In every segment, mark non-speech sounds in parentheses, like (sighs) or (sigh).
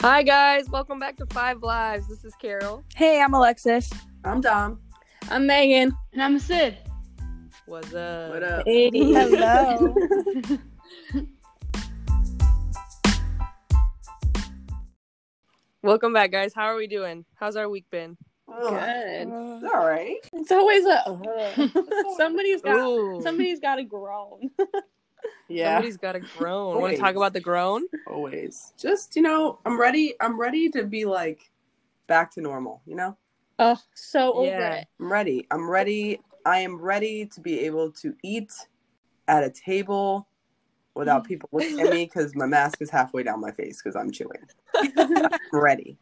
Hi guys, welcome back to Five Lives. This is Carol. Hey, I'm Alexis. I'm Dom. I'm Megan. And I'm Sid. What's up? What up? Hey. Hello. (laughs) welcome back, guys. How are we doing? How's our week been? Oh, Good. it's all right. It's always a uh, somebody's got Ooh. somebody's got to groan. (laughs) Yeah, Somebody's got a groan. Want to talk about the groan? always. Just you know, I'm ready. I'm ready to be like back to normal. You know, Oh, so over Yeah. it. I'm ready. I'm ready. I am ready to be able to eat at a table without (laughs) people looking at me because my mask is halfway down my face because I'm chewing. (laughs) I'm ready.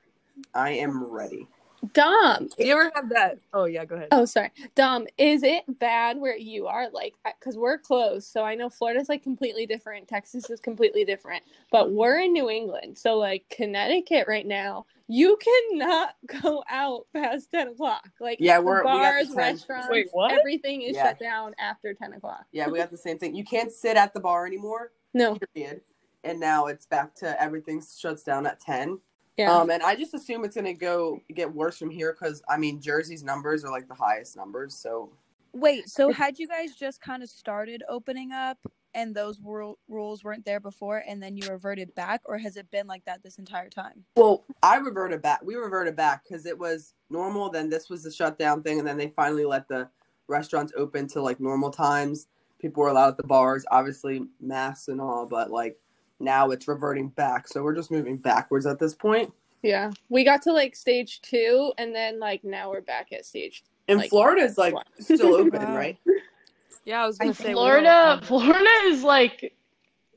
I am ready. Dom. You ever have that? Oh yeah, go ahead. Oh, sorry. Dom, is it bad where you are? Like, because we're close. So I know Florida's like completely different. Texas is completely different. But we're in New England. So, like, Connecticut right now, you cannot (laughs) go out past 10 o'clock. Like, Yeah, we're- we got the bars, 10. restaurants, Wait, what? everything is Yeah. shut down after 10 o'clock. Yeah, we got the same thing. You can't sit at the bar anymore. No. Period. And now it's back to everything shuts down at ten. Yeah. Um, and I just assume it's gonna go get worse from here because I mean Jersey's numbers are like the highest numbers. So Wait, so had you guys just kind of started opening up and those rule- rules weren't there before and then you reverted back or has it been like that this entire time? well, I reverted back. We reverted back because it was normal. Then this was the shutdown thing, and then they finally let the restaurants open to like normal times. People were allowed at the bars, obviously masks and all, but like now it's reverting back. So we're just moving backwards at this point. Yeah, we got to like stage two, and then like now we're back at stage. And Like, Florida's like what? still open, (laughs) Wow. right? Yeah, I was gonna I say Florida, Florida is like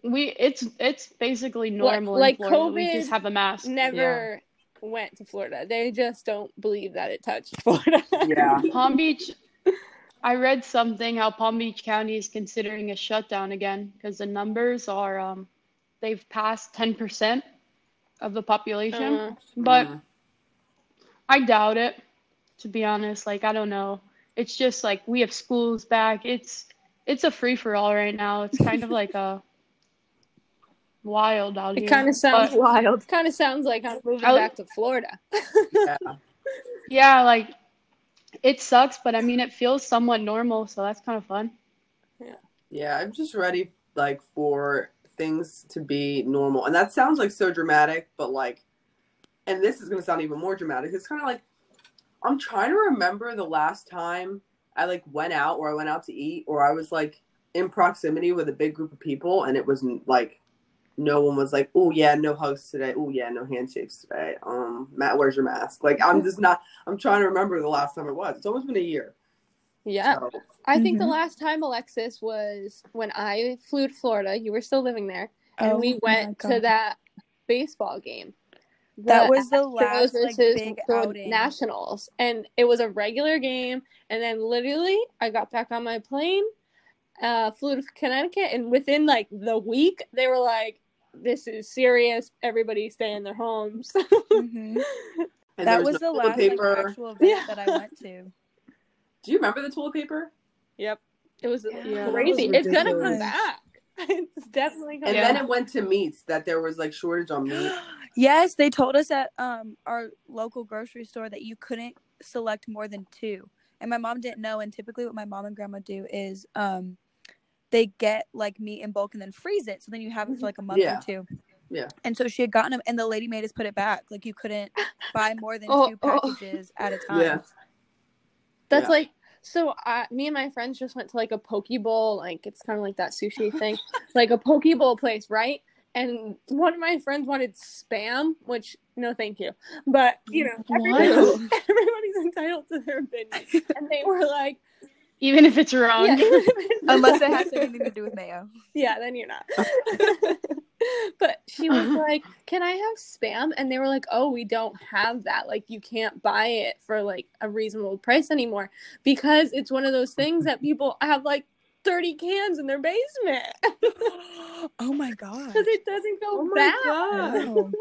we. It's it's basically normal. in like Florida. We COVID just have a mask. Never went to Florida. They just don't believe that it touched (laughs) Florida. Yeah. Palm Beach. I read something how Palm Beach County is considering a shutdown again because the numbers are um they've passed ten percent of the population, Uh, but. I doubt it. To be honest, like I don't know. It's just like we have schools back. It's it's a free for all right now. It's kind of like a (laughs) wild out it here. kind of sounds But- wild. kind of sounds like I'm moving I- back to Florida. yeah. (laughs) Yeah, like it sucks, but I mean it feels somewhat normal, so that's kind of fun. Yeah. Yeah, I'm just ready like for things to be normal. And that sounds like so dramatic, but like and this is gonna sound even more dramatic. It's kinda like I'm trying to remember the last time I like went out or I went out to eat or I was like in proximity with a big group of people and it wasn't like no one was like, Oh yeah, no hugs today. Oh yeah, no handshakes today. Um Matt, where's your mask? Like I'm just not I'm trying to remember the last time it was. It's almost been a year. Yeah, So, I think the Mhm. last time Alexis was when I flew to Florida. You were still living there, and Oh we went to that baseball game. That was the Astros last like versus big the outing. Nationals, and it was a regular game. And then literally, I got back on my plane, uh, flew to Connecticut, and within like the week, they were like, "This is serious. Everybody stay in their homes." (laughs) Mhm. That there was no the toilet last like, paper. actual event Yeah. that I went to. Do you remember the toilet paper? Yep. it was Yeah, crazy. was it's gonna come back. (laughs) it's definitely coming And Yeah. then it went to meats that there was like shortage on meat. (gasps) yes, they told us at um our local grocery store that you couldn't select more than two. And my mom didn't know and typically what my mom and grandma do is um they get like meat in bulk and then freeze it so then you have it for like a month Yeah. or two. Yeah. And so she had gotten them and the lady made us put it back. Like you couldn't (laughs) buy more than Oh, two oh. packages at a time. Yeah. That's Yeah. like so. Uh, me and my friends just went to like a poke bowl, like it's kind of like that sushi (laughs) thing, like a poke bowl place, right? And one of my friends wanted spam, which no, thank you. But you know, everybody's, (laughs) everybody's entitled to their opinion, and they were like, Even if it's wrong. yeah, even if it's- Unless it has anything to do with mayo. yeah, then you're not. (laughs) (laughs) but she was (laughs) like, "Can I have spam?" And they were like, "Oh, we don't have that. Like, you can't buy it for like a reasonable price anymore because it's one of those things that people have like 30 cans in their basement (gasps) oh my (laughs) god. because it doesn't go Oh my bad." god.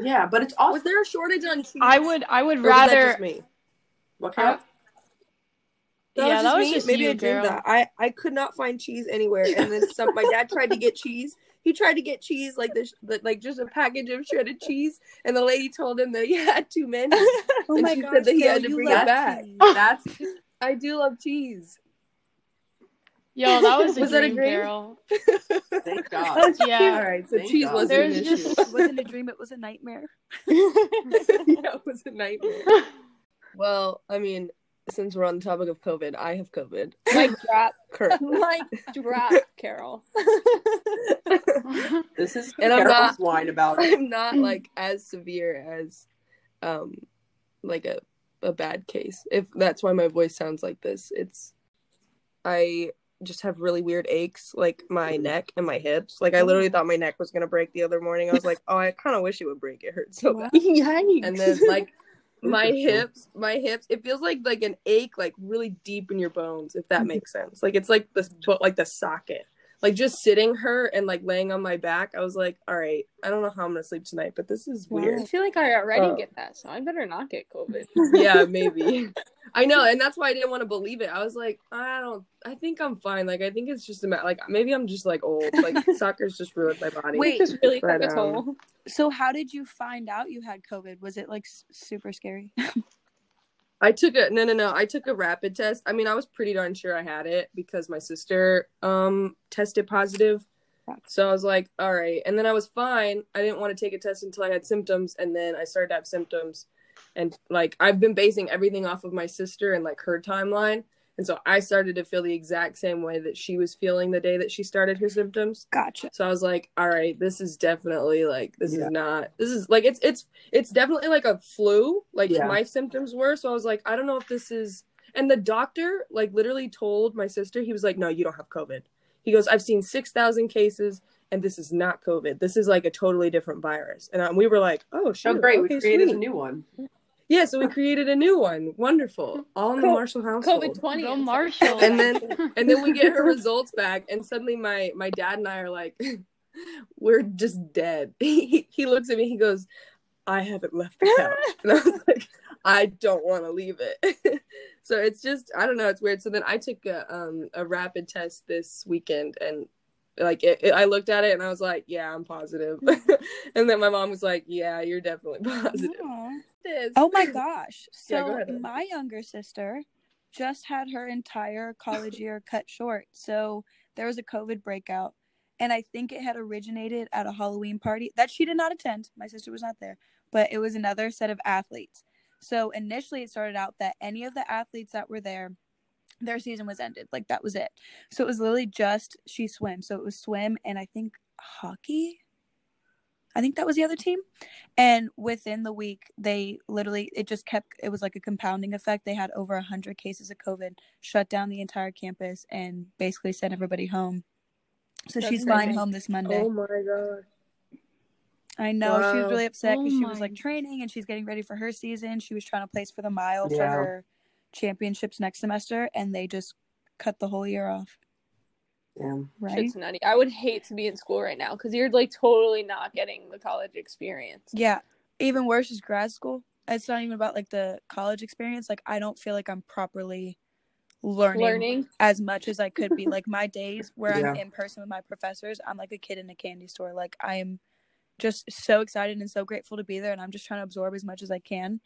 Yeah, but it's also Was there a shortage on cheese? I would I would Or was that rather just me? what kind? That Yeah, was that just was me. just Maybe you, I dreamed girl. that. I I could not find cheese anywhere, and then some. my dad tried to get cheese. He tried to get cheese, like this, like just a package of shredded cheese, and the lady told him that he (laughs) had too many. (laughs) Oh And my she gosh, said that he girl, had to bring it back. cheese. (laughs) That's I do love cheese. Yo, that was a Was that a dream, dream? girl. thank God. Yeah. All right, so Thank cheese God. wasn't There's an just- issue. It wasn't a dream, it was a nightmare. yeah, it was a nightmare. Well, I mean, since we're on the topic of COVID, I have COVID. (laughs) Mic drop. Correct. Mic drop, Carol. (laughs) This is And I'm Carol's not- whine about it. I'm not like as severe as um like a a bad case. If that's why my voice sounds like this. It's I just have really weird aches like my neck and my hips. Like I literally thought my neck was gonna break the other morning. I was like, (laughs) oh, I kind of wish it would break. It hurts so bad. Yikes. And then like my hips, my hips, it feels like like an ache like really deep in your bones. If that mm-hmm. makes sense. Like it's like this, but like the socket. Like just sitting her and like laying on my back, I was like, all right, I don't know how I'm gonna sleep tonight, but this is weird. I feel like I already Oh. get that, so I better not get COVID. (laughs) (laughs) yeah, maybe. I know, and that's why I didn't want to believe it. I was like, I don't. I think I'm fine. Like, I think it's just a matter. Like, maybe I'm just like old. Like, (laughs) soccer's just ruined my body. Wait, Just really But, took um. So how did you find out you had COVID? Was it like s- super scary? I took a no, no, no. I took a rapid test. I mean, I was pretty darn sure I had it because my sister um tested positive. So I was like, all right. And then I was fine. I didn't want to take a test until I had symptoms, and then I started to have symptoms. And like I've been basing everything off of my sister and like her timeline. And so I started to feel the exact same way that she was feeling the day that she started her symptoms. Gotcha. So I was like, all right, this is definitely like this Yeah. is not this is like it's it's it's definitely like a flu, like Yeah. my symptoms were. So I was like, I don't know if this is and the doctor like literally told my sister, he was like, No, you don't have COVID. He goes, I've seen six thousand cases and this is not COVID. This is like a totally different virus. And um, we were like, Oh Oh, great. okay, we created sweet. a new one. Yeah, so we created a new one. Wonderful. (laughs) All in the Marshall household. COVID twenty. Go Marshall. And then (laughs) and then we get her results back and suddenly my my dad and i are like (laughs) we're just dead he, he looks at me he goes i haven't left the couch and i was like i don't want to leave it so it's just i don't know it's weird so then i took a um a rapid test this weekend and like it, it- i looked at it and i was like yeah i'm positive. positive and then my mom was like yeah you're definitely positive Aw. This. Oh my (laughs) gosh. Yeah, go So my younger sister just had her entire college year cut short. So there was a COVID breakout. And I think it had originated at a Halloween party that she did not attend. My sister was not there, but it was another set of athletes. So initially it started out that any of the athletes that were there, their season was ended. Like that was it. So it was literally just she swim. So it was swim and I think hockey. I think that was the other team. And within the week, they literally, it just kept, it was like a compounding effect. They had over 100 cases of COVID, shut down the entire campus, and basically sent everybody home. So That's she's flying home this Monday. oh my god I know she was really upset because Oh she was like training and she's getting ready for her season. She was trying to place for the mile for her championships next semester, and they just cut the whole year off. Yeah. Right? Shit's nutty. I would hate to be in school right now because you're like totally not getting the college experience. Yeah. Even worse is grad school. It's not even about like the college experience. Like I don't feel like I'm properly learning, Learning. as much as I could be. like my days where I'm in person with my professors, I'm like a kid in a candy store. Like I am just so excited and so grateful to be there and I'm just trying to absorb as much as I can.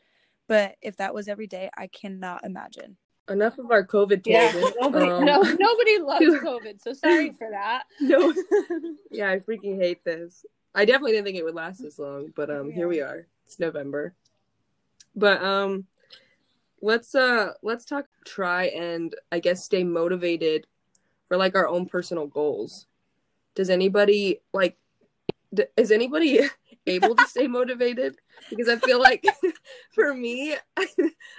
But if that was every day, I cannot imagine. Enough of our covid Yeah. tangent. (laughs) Nobody, Um, no, nobody loves (laughs) COVID, so sorry for that. (laughs) no yeah i freaking hate this i definitely didn't think it would last this long but um here we are it's november but um let's uh let's talk try and i guess stay motivated for like our own personal goals does anybody like d- is anybody able to stay motivated because i feel like (laughs) for me (laughs)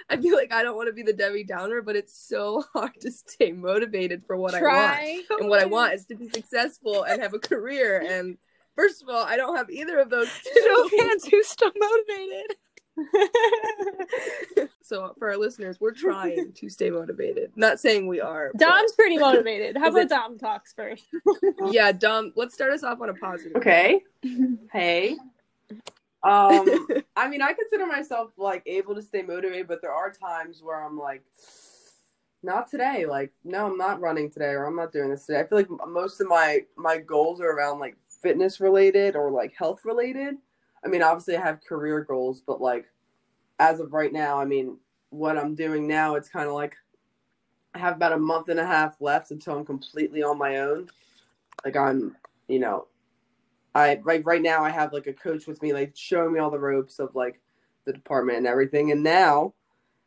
i feel like i don't want to be the debbie downer but it's so hard to stay motivated for what i want Try. and what I want is to be successful and have a career. And first of all, I don't have either of those. Show two. hands who's still motivated. (laughs) so for our listeners, we're trying to stay motivated. Not saying we are. but- Dom's pretty motivated. How about it- Dom talks first? yeah, Dom. Let's start us off on a positive. Okay. Hey. Um, (laughs) I mean, I consider myself like able to stay motivated, but there are times where I'm like, not today. Like, no, I'm not running today, or I'm not doing this today. I feel like most of my my goals are around like fitness related or like health related. I mean, obviously, I have career goals, but like as of right now, I mean, what I'm doing now, it's kind of like I have about a month and a half left until I'm completely on my own. Like I'm, you know, I right right now I have like a coach with me, like showing me all the ropes of like the department and everything. And now,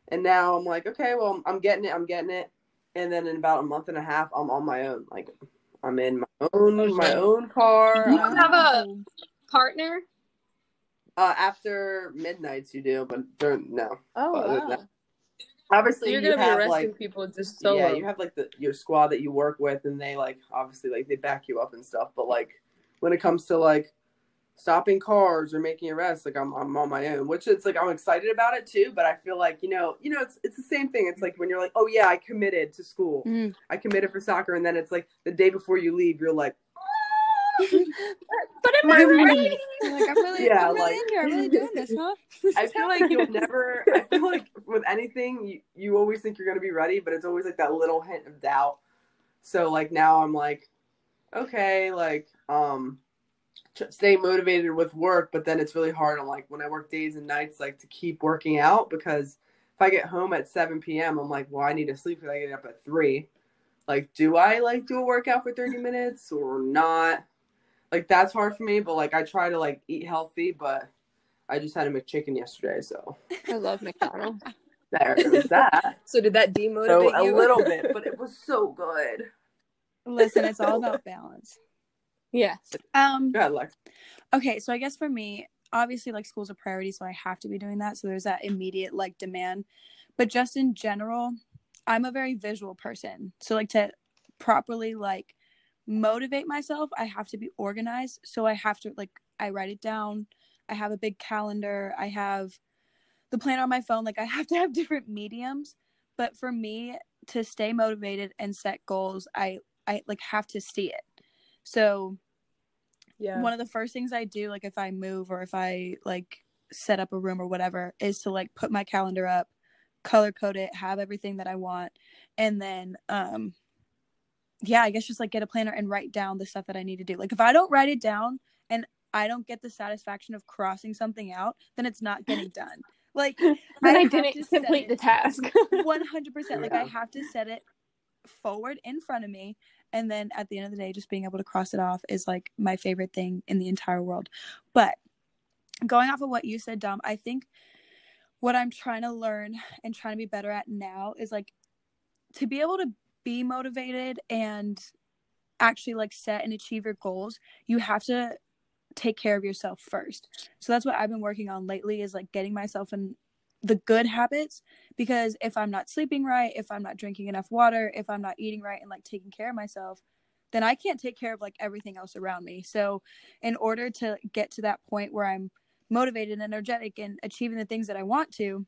and now I'm like, okay, well, I'm getting it, I'm getting it. And then in about a month and a half, I'm on my own. Like I'm in my own my own car. You don't have a partner? Uh, after midnights, you do, but during no. Oh, wow. that- Obviously, So you're gonna be have arresting like people just solo. yeah, you have like the your squad that you work with, and they like obviously like they back you up and stuff. But like when it comes to like stopping cars or making arrests, like I'm I'm on my own, which it's like I'm excited about it too. But I feel like you know you know it's it's the same thing. It's like when you're like, oh yeah, I committed to school, Mm. I committed for soccer, and then it's like the day before you leave, you're like, (laughs) But am I ready? Like I'm really, Yeah, I'm really like- in here. I'm really doing this, huh? (laughs) I feel like you'll never. I feel like with anything, you, you always think you're going to be ready, but it's always like that little hint of doubt. So like now I'm like, okay, like um, stay motivated with work, but then it's really hard on like when I work days and nights, like to keep working out because if I get home at 7 p.m., I'm like, well, I need to sleep because I get up at three. Like, do I like do a workout for 30 minutes or not? Like that's hard for me, but like I try to like eat healthy, but I just had a McChicken yesterday, so I love McDonald's. there is that. (laughs) So did that demotivate so a little bit, (laughs) but it was so good. Listen, it's all about (laughs) balance. Yes. Um, Go ahead, Lex. okay, so I guess for me, obviously, like school's a priority, so I have to be doing that. So there's that immediate like demand. But just in general, I'm a very visual person. So like to properly like motivate myself, I have to be organized. So I have to like I write it down. I have a big calendar. I have the planner on my phone. Like I have to have (laughs) different mediums. But for me to stay motivated and set goals, I I like have to see it. So yeah. one of the first things I do, like if I move or if I like set up a room or whatever, is to like put my calendar up, color code it, have everything that I want, and then um yeah, I guess just like get a planner and write down the stuff that I need to do. Like if I don't write it down and I don't get the satisfaction of crossing something out, then it's not getting done. Like (laughs) I I, didn't complete the task. (laughs) 100% like I have to set it forward in front of me. And then at the end of the day just being able to cross it off is like my favorite thing in the entire world. But going off of what you said dom i think what i'm trying to learn and trying to be better at now is like to be able to be motivated and actually like set and achieve your goals you have to take care of yourself first. So that's what i've been working on lately is like getting myself in the good habits because if I'm not sleeping right, if I'm not drinking enough water, if I'm not eating right and like taking care of myself, then I can't take care of like everything else around me. So, in order to get to that point where I'm motivated and energetic and achieving the things that I want to,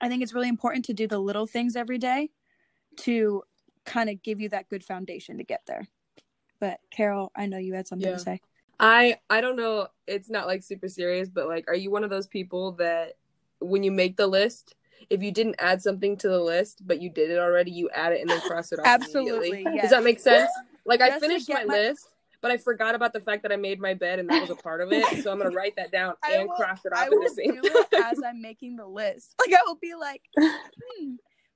I think it's really important to do the little things every day to kind of give you that good foundation to get there. But Carol, I know you had something Yeah. to say. I I don't know. It's not like super serious, but like, are you one of those people that when you make the list, if you didn't add something to the list, but you did it already, you add it and then cross it off. (laughs) Absolutely. Yes. Does that make sense? Like I Just to finished my, my- list, but I forgot about the fact that I made my bed and that was a part of it. (laughs) So I'm gonna write that down I and will- cross it off I will the same. do it as I'm making the list. Like I will be like, hmm,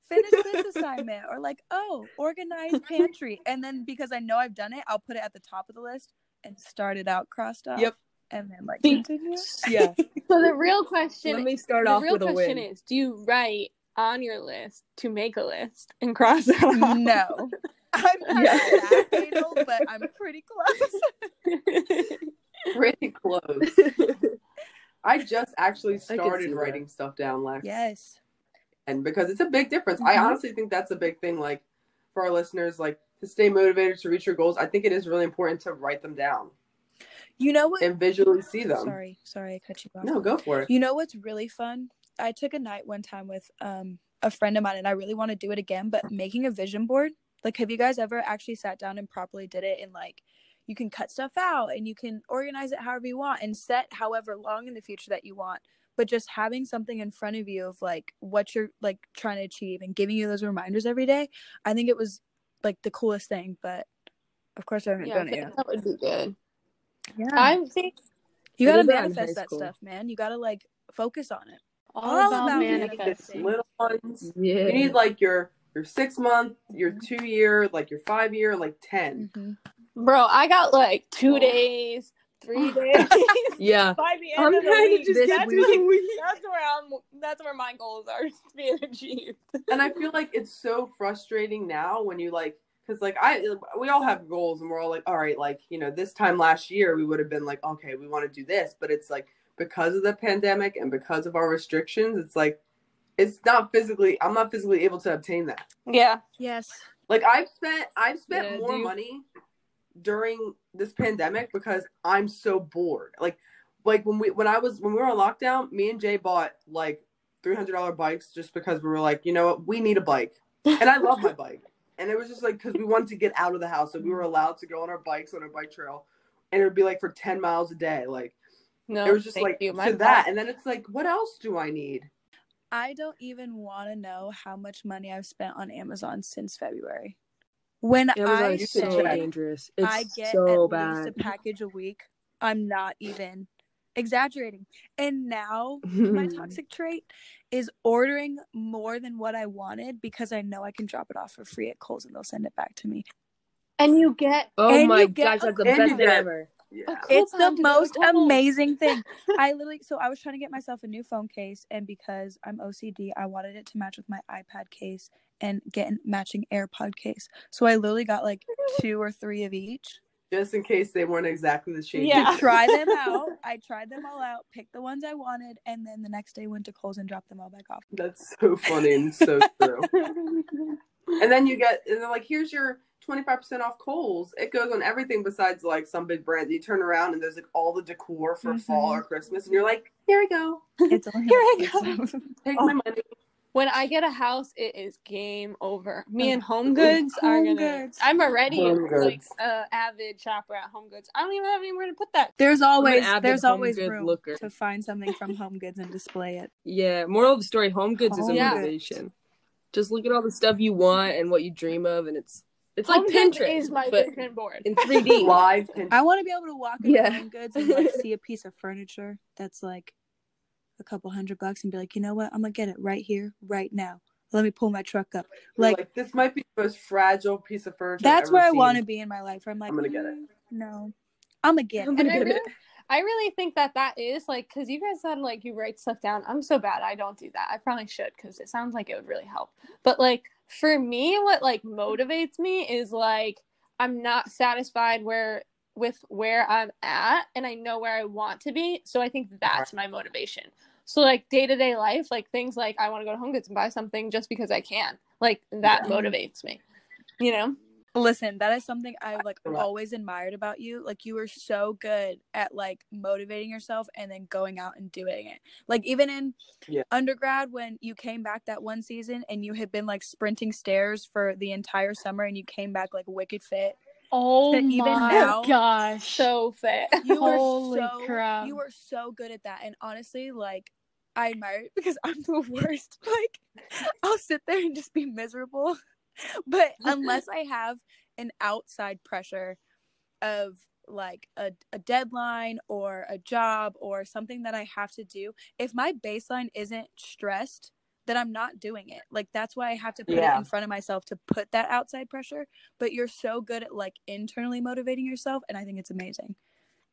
finish this assignment, or like, oh, organize pantry, and then because I know I've done it, I'll put it at the top of the list and start it out crossed off. Yep. And then like continue. (laughs) yeah. (laughs) so the real question Let me start the off real with a question is do you write on your list to make a list and cross it off? No, (laughs) I'm not Yeah. that anal, but I'm pretty close. Pretty close. I just actually see started that. writing stuff down, Lex. yes. and because it's a big difference. I Mhm. honestly think that's a big thing. Like for our listeners, like to stay motivated to reach your goals, I think it is really important to write them down You know what? and visually see them. Sorry, sorry, I cut you off. No, go for it. You know what's really fun? I took a night one time with um a friend of mine and I really want to do it again, but making a vision board. Like have you guys ever actually sat down and properly did it and like you can cut stuff out and you can organize it however you want and set however long in the future that you want. but just having something in front of you of like what you're like trying to achieve and giving you those reminders every day, I think it was like the coolest thing. But of course, I haven't Yeah, I done it think yet. that would be good. Yeah, I think you gotta is not in high manifest that stuff, man. You gotta like focus on it. All, All about, about manifesting. manifesting. little ones. Yeah. You need like your your six month, your two year, like your five year, like 10 Mhm. Bro, I got like two days, three (laughs) days. (laughs) yeah. By the I'm end of the trying to week, just that's, week. where, that's where I'm. That's where my goals are (laughs) being achieved. And I feel like it's so frustrating now when you like, because like I, uh, we all have goals and we're all like, all right, like you know, this time last year we would have been like, okay, we want to do this, but it's like because of the pandemic and because of our restrictions, it's like it's not physically. I'm not physically able to obtain that. Yeah. Yes. Like I've spent I've spent Yeah, more do you- money during this pandemic because I'm so bored. Like like when we when I was when we were on lockdown, me and Jay bought like three hundred dollar bikes just because we were like, you know what, we need a bike. And I love my bike. And it was just like because we wanted to get out of the house. So we were allowed to go on our bikes on our bike trail. And it would be like for ten miles a day. Like No, it was just like you. My to that. And then it's like, what else do I need? I don't even want to know how much money I've spent on Amazon since February. When Amazon I is so dangerous. It's I get so at bad. least a package a week, I'm not even exaggerating. And now my (laughs) toxic trait is ordering more than what I wanted because I know I can drop it off for free at Kohl's and they'll send it back to me. and you get oh And my you get- gosh, that's the best thing ever. Yeah. It's the time to go to most amazing thing. (laughs) I literally so I was trying to get myself a new phone case and because I'm OCD, I wanted it to match with my iPad case and get a matching AirPod case. So I literally got like two or three of each. Just in case they weren't exactly the shade. Yeah. (laughs) try them (laughs) out. I tried them all out, picked the ones I wanted, and then the next day went to Kohl's and dropped them all back off. That's so funny and so true. And then you get, and they're like, here's your 25% off Kohl's. It goes on everything besides like some big brand. You turn around and there's like all the decor for fall Mhm. or Christmas. And you're like, here I go. It's only (laughs) Here I like go. Take Oh. my money. When I get a house, it is game over. Me and Home Goods are gonna. Goods. I'm already Home like Goods. a avid shopper at Home Goods. I don't even have anywhere to put that. There's always there's always room looker. to find something from Home Goods and display it. (laughs) Yeah, moral of the story: Home Goods is a Home Goods. motivation. Just look at all the stuff you want and what you dream of, and it's it's Home like Goods Pinterest, is my but vision board. in (laughs) 3D. Live and I want to be able to walk into Yeah. Home Goods and like see a (laughs) piece of furniture that's like a couple hundred bucks and be like, you know what? I'm gonna get it right here, right now. Let me pull my truck up. Like, like, this might be the most fragile piece of furniture. that's I've where I want to be in my life. I'm like, I'm gonna get it. "Mm, No, I'm gonna get I'm it. Gonna I get really, it. I really think that that is like because you guys said like you write stuff down. I'm so bad. I don't do that. I probably should because it sounds like it would really help. But like for me, what like motivates me is like I'm not satisfied where with where I'm at, and I know where I want to be. So I think that's my motivation. So like day to day life, like things like I want to go to Home Goods and buy something just because I can. Like that Yeah. motivates me. You know. Listen, that is something I like always admired about you. Like you were so good at like motivating yourself and then going out and doing it. Like even in Yeah. undergrad when you came back that one season and you had been like sprinting stairs for the entire summer and you came back like wicked fit. Oh To even my oh now- gosh. So fit. (laughs) You were Holy so crap. you were so good at that. And honestly, like I admire it because I'm the (laughs) worst. Like I'll sit there and just be miserable. (laughs) But unless I have an outside pressure of like a, a deadline or a job or something that I have to do, if my baseline isn't stressed, then I'm not doing it. Like that's why I have to put it in front of myself to put that outside pressure. But you're so good at like internally motivating yourself and I think it's amazing.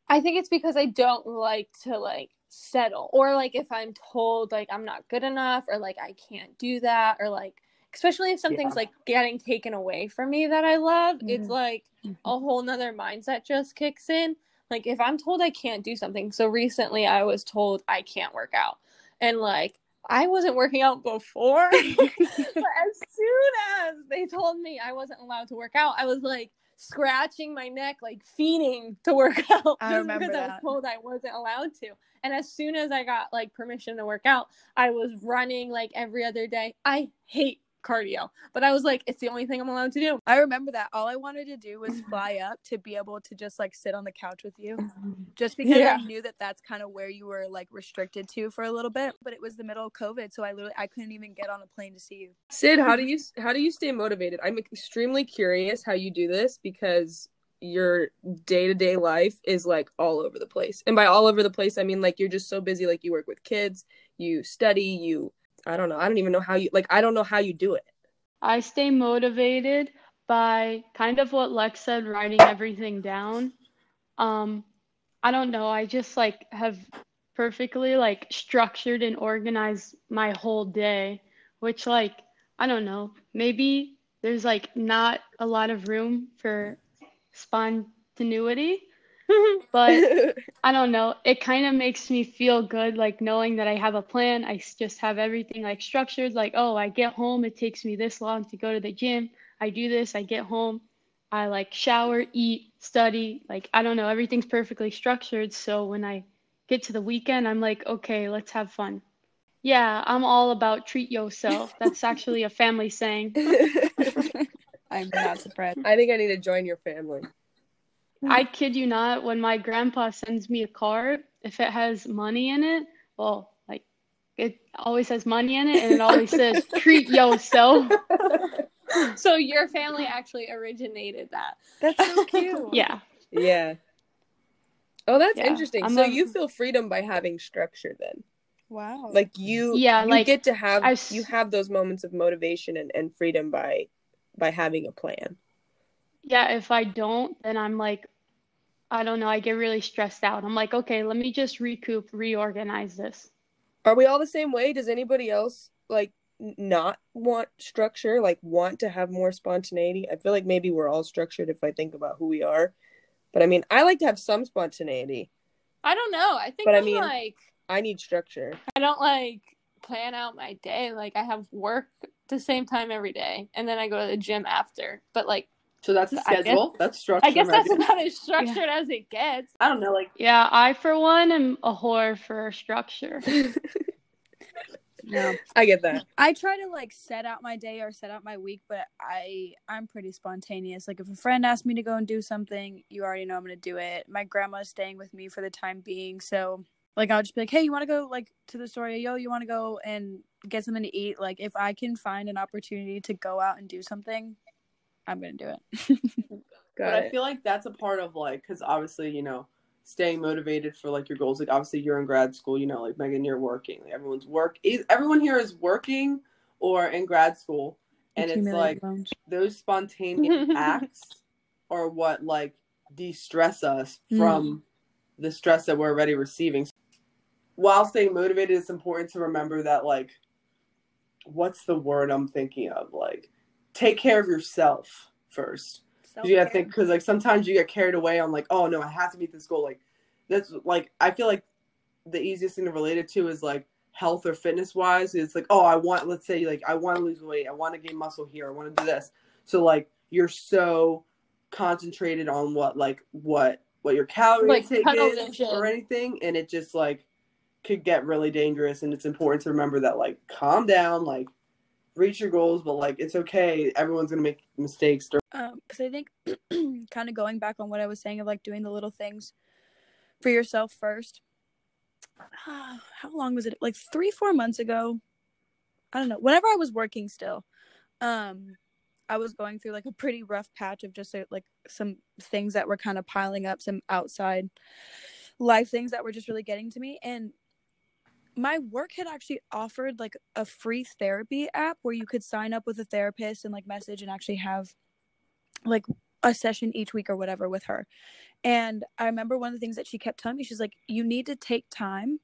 I think it's because I don't like to like settle or like if I'm told like I'm not good enough or like I can't do that or like especially if something's Yeah. like getting taken away from me that I love, it's Mhm. like a whole nother mindset just kicks in. Like if I'm told I can't do something, so recently I was told I can't work out. And like I wasn't working out before. (laughs) but as soon as they told me I wasn't allowed to work out, I was like scratching my neck, like feeding to work (laughs) out. I remember because I was told I wasn't allowed to. And as soon as I got like permission to work out, I was running like every other day. I hate cardio. But I was like, it's the only thing I'm allowed to do. I remember that. All I wanted to do was (laughs) fly up to be able to just like sit on the couch with you. (laughs) Just because Yeah. I knew that that's kind of where you were like restricted to for a little bit, but it was the middle of COVID, so I literally I couldn't even get on a plane to see you. Sid, how do you how do you stay motivated? I'm extremely curious how you do this because your day-to-day life is like all over the place. And by all over the place, I mean like you're just so busy like you work with kids, you study, you I don't know. I don't even know how you like I don't know how you do it. I stay motivated by kind of what Lex said, writing everything down. Um, I don't know. I just like have perfectly like structured and organized my whole day, which like I don't know. Maybe there's like not a lot of room for spontaneity, (laughs) but (laughs) I don't know. It kind of makes me feel good, like knowing that I have a plan. I just have everything like structured. Like, oh, I get home, it takes me this long to go to the gym. I do this, I get home, I like shower, eat, study. Like, I don't know, everything's perfectly structured. So when I get to the weekend, I'm like, okay, let's have fun. Yeah, I'm all about treat yourself. That's actually a family saying. (laughs) I'm not surprised. I think I need to join your family. I kid you not, when my grandpa sends me a card, if it has money in it, well, like it always has money in it and it always says (laughs) treat yourself. (laughs) So your family actually originated that. That's so (laughs) cute. Yeah. Yeah. Oh, that's Yeah, interesting. I'm so a- you feel freedom by having structure then. Wow. Like you Yeah, you like, get to have I've you have those moments of motivation and, and freedom by by having a plan. Yeah, if I don't, then I'm like, I don't know, I get really stressed out. I'm like, okay, let me just recoup, reorganize this. Are we all the same way? Does anybody else like not want structure, like want to have more spontaneity? I feel like maybe we're all structured if I think about who we are. But I mean, I like to have some spontaneity. I don't know. I think But I I'm mean- like I need structure. I don't like plan out my day. Like I have work the same time every day, and then I go to the gym after. But like So that's a I guess- schedule. that's structured. I guess that's right about as structured as it gets. I don't know, like Yeah, I for one am a whore for structure. (laughs) no. I get that. I try to like set out my day or set out my week, but I I'm pretty spontaneous. Like if a friend asks me to go and do something, you already know I'm gonna do it. My grandma's staying with me for the time being, so like I'll just be like, hey, you want to go like to the store? Yo, you want to go and get something to eat? Like if I can find an opportunity to go out and do something, I'm gonna do it. (laughs) Got but I feel like that's a part of like because obviously you know staying motivated for like your goals. Like obviously you're in grad school, you know, like Megan, you're working. Like everyone's work. Everyone here is working or in grad school, and it's Accumulated like loans. those spontaneous (laughs) acts are what like de-stress us Mm. from the stress that we're already receiving. So, While staying motivated, it's important to remember that like, what's the word I'm thinking of? Like, take care of yourself first. You gotta think because like sometimes you get carried away on like, oh no, I have to meet this goal. Like that's like I feel like the easiest thing to relate it to is like health or fitness wise. It's like, oh, I want let's say like I want to lose weight, I want to gain muscle here, I want to do this. So like you're so concentrated on what like what what your calorie Like intake is or anything, and it just like could get really dangerous. And it's important to remember that like calm down, like reach your goals, but like it's okay. Everyone's gonna make mistakes. Um, because I think (clears throat) kind of going back on what I was saying of like doing the little things for yourself first. (sighs) how long was it? Like three, four months ago. I don't know. Whenever I was working still, um, I was going through like a pretty rough patch of just uh, like some things that were kind of piling up, some outside life things that were just really getting to me. And my work had actually offered like a free therapy app where you could sign up with a therapist and like message and actually have like a session each week or whatever with her. And I remember one of the things that she kept telling me, she's like, you need to take time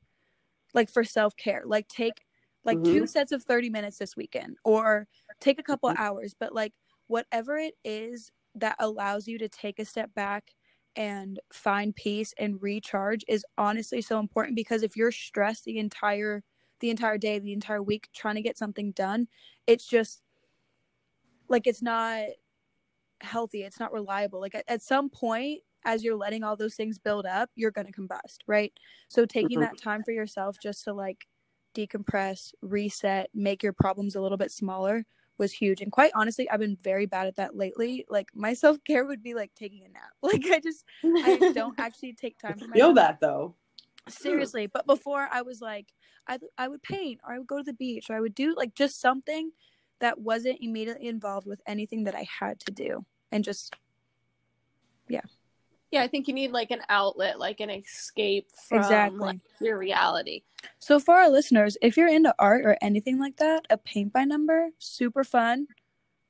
like for self care. Like take like two sets of 30 minutes this weekend or take a couple Mhm. hours, but like whatever it is that allows you to take a step back and find peace and recharge is honestly so important because if you're stressed the entire the entire day, the entire week trying to get something done, it's just like it's not healthy it's not reliable like at, at some point as you're letting all those things build up you're going to combust right so taking Mhm. that time for yourself just to like decompress reset make your problems a little bit smaller was huge. And quite honestly, I've been very bad at that lately. Like my self care would be like taking a nap. (laughs) Like I just I don't (laughs) actually take time for Feel that though. Seriously. But before I was like I I would paint or I would go to the beach or I would do like just something that wasn't immediately involved with anything that I had to do. And just yeah, I think you need like an outlet, like an escape from Exactly. like, your reality. so for our listeners, if you're into art or anything like that, a paint by number, super fun,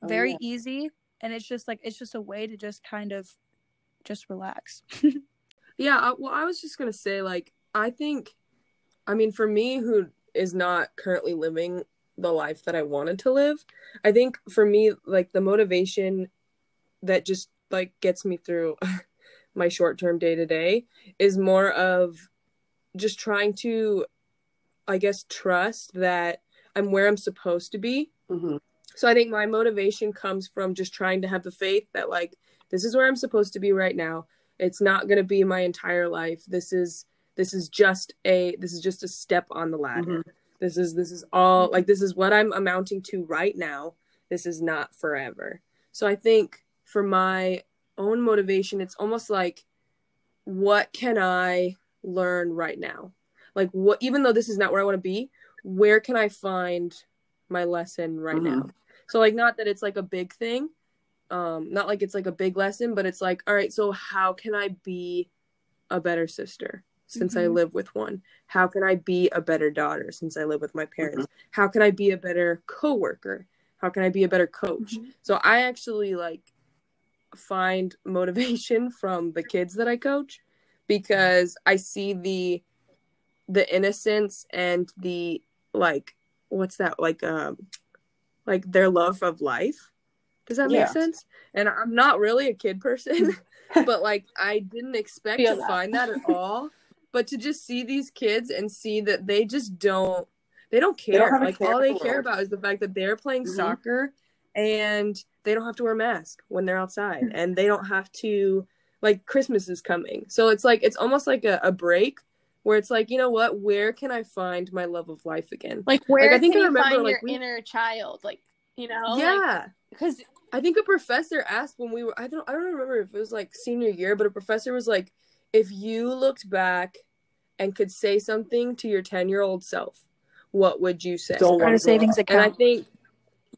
Oh, very yeah. easy, and it's just like it's just a way to just kind of just relax. (laughs) Yeah, I, well, I was just gonna say, like, I think, I mean, for me, who is not currently living the life that I wanted to live, I think for me, like, the motivation that just like gets me through (laughs) my short term day to day is more of just trying to, I guess, trust that I'm where I'm supposed to be Mhm. so I think my motivation comes from just trying to have the faith that like this is where I'm supposed to be right now. It's not going to be my entire life. This is this is just a this is just a step on the ladder. This is this is all like this is what I'm amounting to right now. This is not forever. So I think for my own motivation it's almost like what can I learn right now? Like what even though this is not where I want to be, where can I find my lesson right Mhm. now? So like not that it's like a big thing. Um not like it's like a big lesson, but it's like all right, so how can I be a better sister since I Mhm. live with one? How can I be a better daughter since I live with my parents? How can I be a better coworker? How can I be a better coach? So I actually like find motivation (laughs) from the kids that I coach because I see the the innocence and the like what's that like um like their love of life. Does that make Yeah. sense? And I'm not really a kid person, (laughs) but like I didn't expect Feel to that. find that at (laughs) all. But to just see these kids and see that they just don't they don't care. don't like care all they the care about is the fact that they're playing Mhm. soccer and they don't have to wear a mask when they're outside hmm. and they don't have to like Christmas is coming. So it's like it's almost like a, a break where it's like, you know what, where can I find my love of life again? Like where I think can I you remember, find like, your we- inner child? Like you know, yeah. because I think a professor asked when we were I don't I don't remember if it was like senior year, but a professor was like, if you looked back and could say something to your ten year old self, what would you say? Don't Start wanna a savings and I think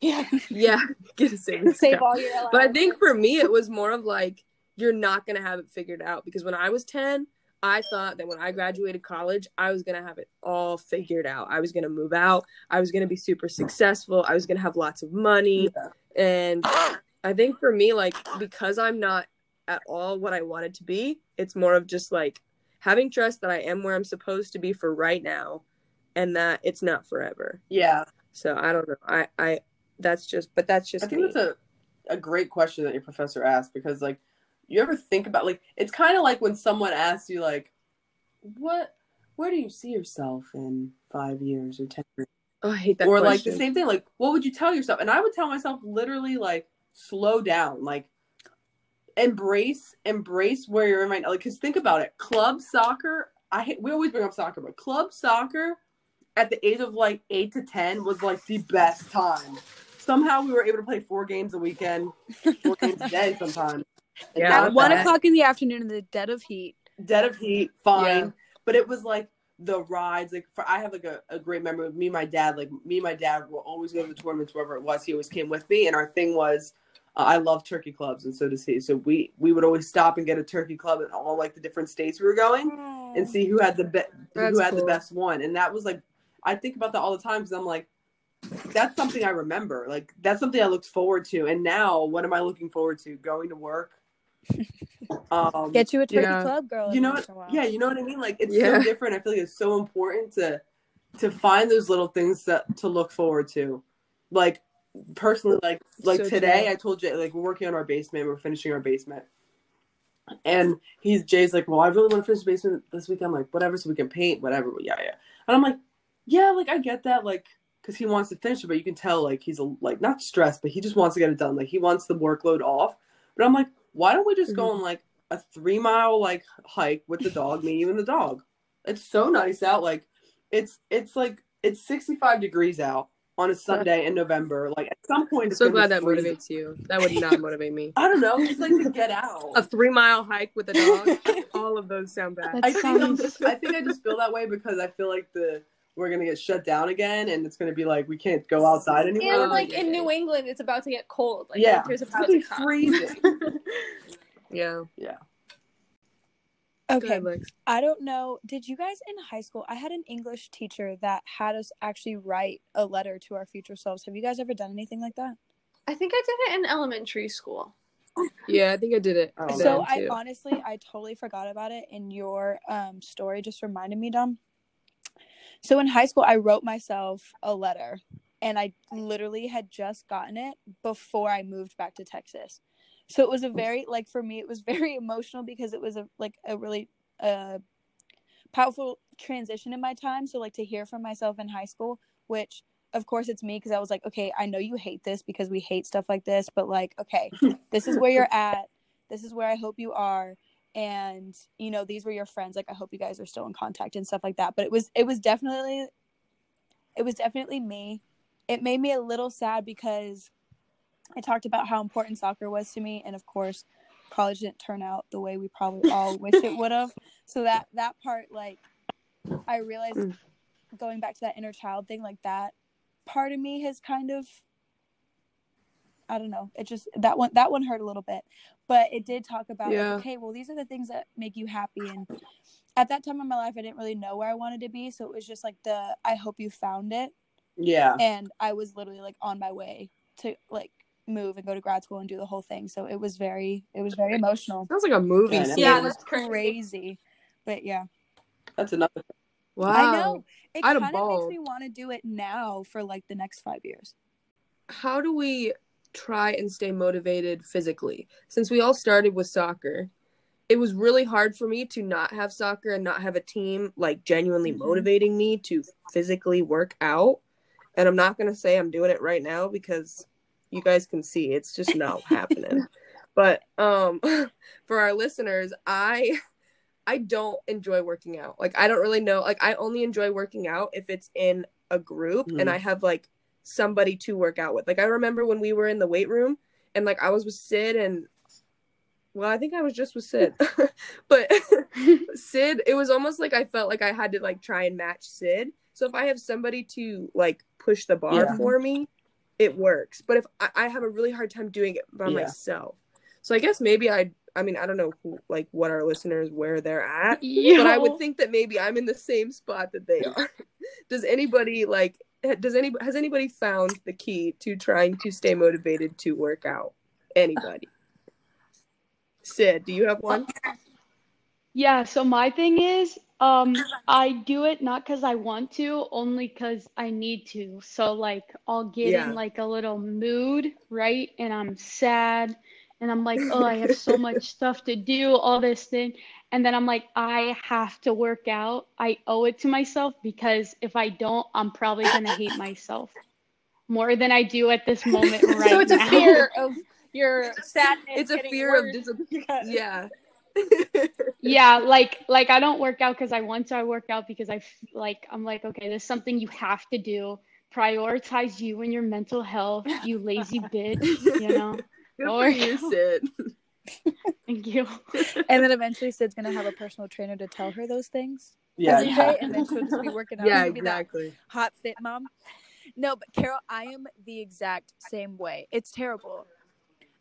yeah, (laughs) yeah, get a savings save account. all your. But I think for me, it was more of like, you're not going to have it figured out. Because when I was 10, I thought that when I graduated college, I was going to have it all figured out. I was going to move out. I was going to be super successful. I was going to have lots of money. And I think for me, like, because I'm not at all what I wanted to be, it's more of just like having trust that I am where I'm supposed to be for right now and that it's not forever. Yeah. So I don't know. I, I, that's just, but that's just I think me. that's a, a great question that your professor asked because like you ever think about like it's kind of like when someone asks you like what where do you see yourself in five years or ten years? Oh, I hate that or like the same thing like what would you tell yourself? And i would tell myself literally like slow down like embrace embrace where you're in right now. Like because think about it club soccer i hate, we always bring up soccer but club soccer at the age of like 8 to 10 was like the best time somehow we were able to play four games a weekend four games a day sometimes. (laughs) And Yeah, At one like o'clock in the afternoon in the dead of heat. dead of heat fine. Yeah. but it was like the rides like for i have like a, a great memory of me and my dad like me and my dad will always go to the tournaments wherever it was. He always came with me. And our thing was uh, i love turkey clubs and so does he. So we we would always stop and get a turkey club in all like the different states we were going and see who had the be- who That's had the best one. And that was like i think about that all the time because i'm like that's something i remember like that's something i looked forward to and now what am i looking forward to going to work (laughs) um Get you a turkey Yeah. club, girl. you know what once in a while. yeah you know what i mean like it's Yeah. so different i feel like it's so important to to find those little things that to look forward to like personally like like So today true. i told jay like we're working on our basement we're finishing our basement and he's jay's like well i really want to finish the basement this week i'm like whatever so we can paint whatever yeah yeah and i'm like yeah like i get that like because he wants to finish it but you can tell like he's a, like not stressed but he just wants to get it done like he wants the workload off but i'm like why don't we just go mm-hmm. on like a three mile like hike with the dog, me, you, and the dog. It's so nice out. Like it's it's like it's sixty five degrees out, on a Sunday in November. Like at some point, it's so glad that freezing. motivates you. That would not motivate me. (laughs) I don't know. Just like to get out. A three mile hike with a dog. (laughs) All of those sound bad. That I think I'm just, I think I just feel that way because I feel like the we're gonna get shut down again, and it's gonna be like we can't go outside anymore. Oh, like in New England, it's about to get cold. Like yeah, winter's it's about gonna be come. freezing. (laughs) Yeah. Go Okay. I don't know. Did you guys in high school? I had an English teacher that had us actually write a letter to our future selves. Have you guys ever done anything like that? I think I did it in elementary school. Yeah, I think I did it. Oh, so I honestly, I totally forgot about it, and your um, story just reminded me, Dom. So in high school, I wrote myself a letter, and I literally had just gotten it before I moved back to Texas. So it was a very like for me, it was (laughs) very emotional because it was a like a really uh powerful transition in my time. So like to hear from myself in high school, which of course it's me because I was like, okay, I know you hate this because we hate stuff like this, but like, okay, this is where you're (laughs) at. This is where I hope you are. And you know, these were your friends. Like, I hope you guys are still in contact and stuff like that. But it was, it was definitely, it was definitely me. It made me a little sad because I talked about how important soccer was to me, and of course, college didn't turn out the way we probably all (laughs) wish it would have. So that that part, like, I realized Mm. going back to that inner child thing, like that part of me has kind of I don't know. It just that one that one hurt a little bit. But it did talk about Yeah. like, okay, well these are the things that make you happy and at that time in my life I didn't really know where I wanted to be, so it was just like the I hope you found it yeah, and I was literally like on my way to like move and go to grad school and do the whole thing. So it was very it was very emotional. Sounds like a movie Yeah, I know. scene. Yeah, it was that's crazy. crazy. But yeah. that's another. Wow. I know. It I'd have kind of makes me want to do it now for like the next 5 years. How do we try and stay motivated physically? Since we all started with soccer, it was really hard for me to not have soccer and not have a team like genuinely Mhm. motivating me to physically work out. And I'm not going to say I'm doing it right now because you guys can see it's just not (laughs) happening. But um (laughs) for our listeners, I I don't enjoy working out. Like I don't really know. Like I only enjoy working out if it's in a group and Mhm. I have like somebody to work out with. Like I remember when we were in the weight room and like I was with Sid and well, I think I was just with Sid. (laughs) but (laughs) Sid, it was almost like I felt like I had to like try and match Sid. So if I have somebody to like push the bar Yeah. for me, it works. But if I, I have a really hard time doing it by Yeah. myself. So I guess maybe I I mean, I don't know who, like what our listeners where they're at, Yo. but I would think that maybe I'm in the same spot that they (laughs) are. does anybody like does any has anybody found the key to trying to stay motivated to work out? Anybody? Sid, do you have one? Yeah, so my thing is, um, I do it not because I want to, only because I need to. So like I'll get Yeah. in like a little mood, right? And I'm sad and I'm like, oh, I have so much stuff to do, all this thing. And then I'm like, I have to work out. I owe it to myself because if I don't, I'm probably gonna (laughs) hate myself more than I do at this moment (laughs) right so it's a fear (laughs) of your sadness. It's a fear worse of dis- because- yeah. yeah like like i don't work out because i want to i work out because i f- like i'm like okay this is something you have to do prioritize you and your mental health you lazy bitch you know Good Or- you, Sid. (laughs) thank you And then eventually Sid's gonna have a personal trainer to tell her those things Yeah, every day, and then she'll just be (laughs) working out. Yeah, She'll that exactly. hot fit mom. No, but Carol, I am the exact same way. It's terrible.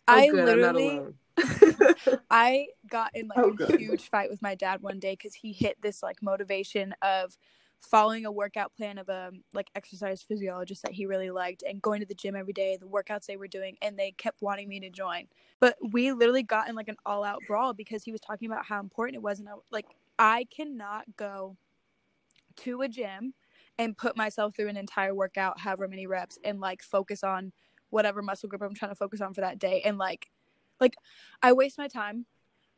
Oh, I good, literally, I'm not alone. (laughs) I got in like Oh, a good. huge fight with my dad one day because he hit this like motivation of following a workout plan of a like exercise physiologist that he really liked and going to the gym every day, the workouts they were doing, and they kept wanting me to join. But we literally got in like an all out brawl because he was talking about how important it was, and I, like I cannot go to a gym and put myself through an entire workout, however many reps, and like focus on whatever muscle group I'm trying to focus on for that day. And like, like I waste my time.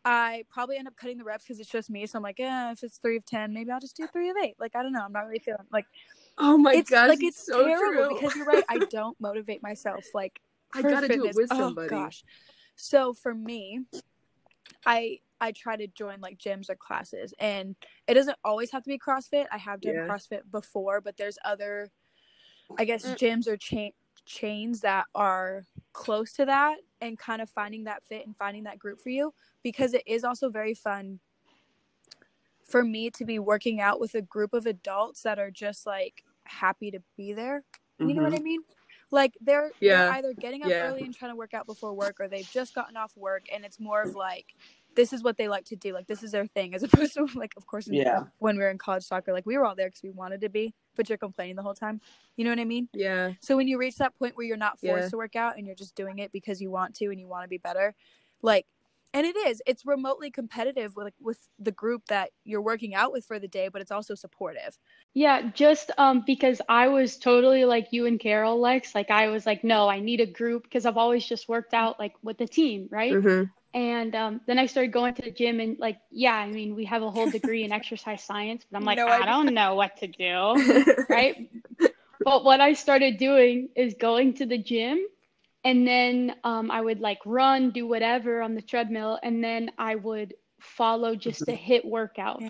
I probably end up cutting the reps because it's just me. So I'm like, yeah, if it's three of ten, maybe I'll just do three of eight. Like I don't know. I'm not really feeling like Oh my it's gosh, like it's so terrible true. because you're right. I (laughs) don't motivate myself. Like I gotta do it fitness. with Oh, somebody. gosh. So for me, I I try to join like gyms or classes, and it doesn't always have to be CrossFit. I have done Yeah. CrossFit before, but there's other I guess Mm. gyms or cha- chains that are close to that and kind of finding that fit and finding that group for you because it is also very fun for me to be working out with a group of adults that are just like happy to be there. You know what mm-hmm. I mean? Like they're, they're either getting up Yeah. early and trying to work out before work or they've just gotten off work and it's more of like this is what they like to do. Like this is their thing as (laughs) opposed to like of course Yeah. when we were in college soccer like we were all there because we wanted to be but you're complaining the whole time. You know what I mean? Yeah. So when you reach that point where you're not forced Yeah. to work out and you're just doing it because you want to and you want to be better, like and it is, it's remotely competitive with with the group that you're working out with for the day, but it's also supportive. Yeah, just um because I was totally like you and Carol, Lex. Like I was like, no, I need a group because I've always just worked out like with the team, right? hmm And um, then I started going to the gym and like, yeah, I mean, we have a whole degree in exercise science, but I'm like, No I don't know what to do, (laughs) right? But what I started doing is going to the gym and then um, I would like run, do whatever on the treadmill, and then I would follow just a HIIT workout,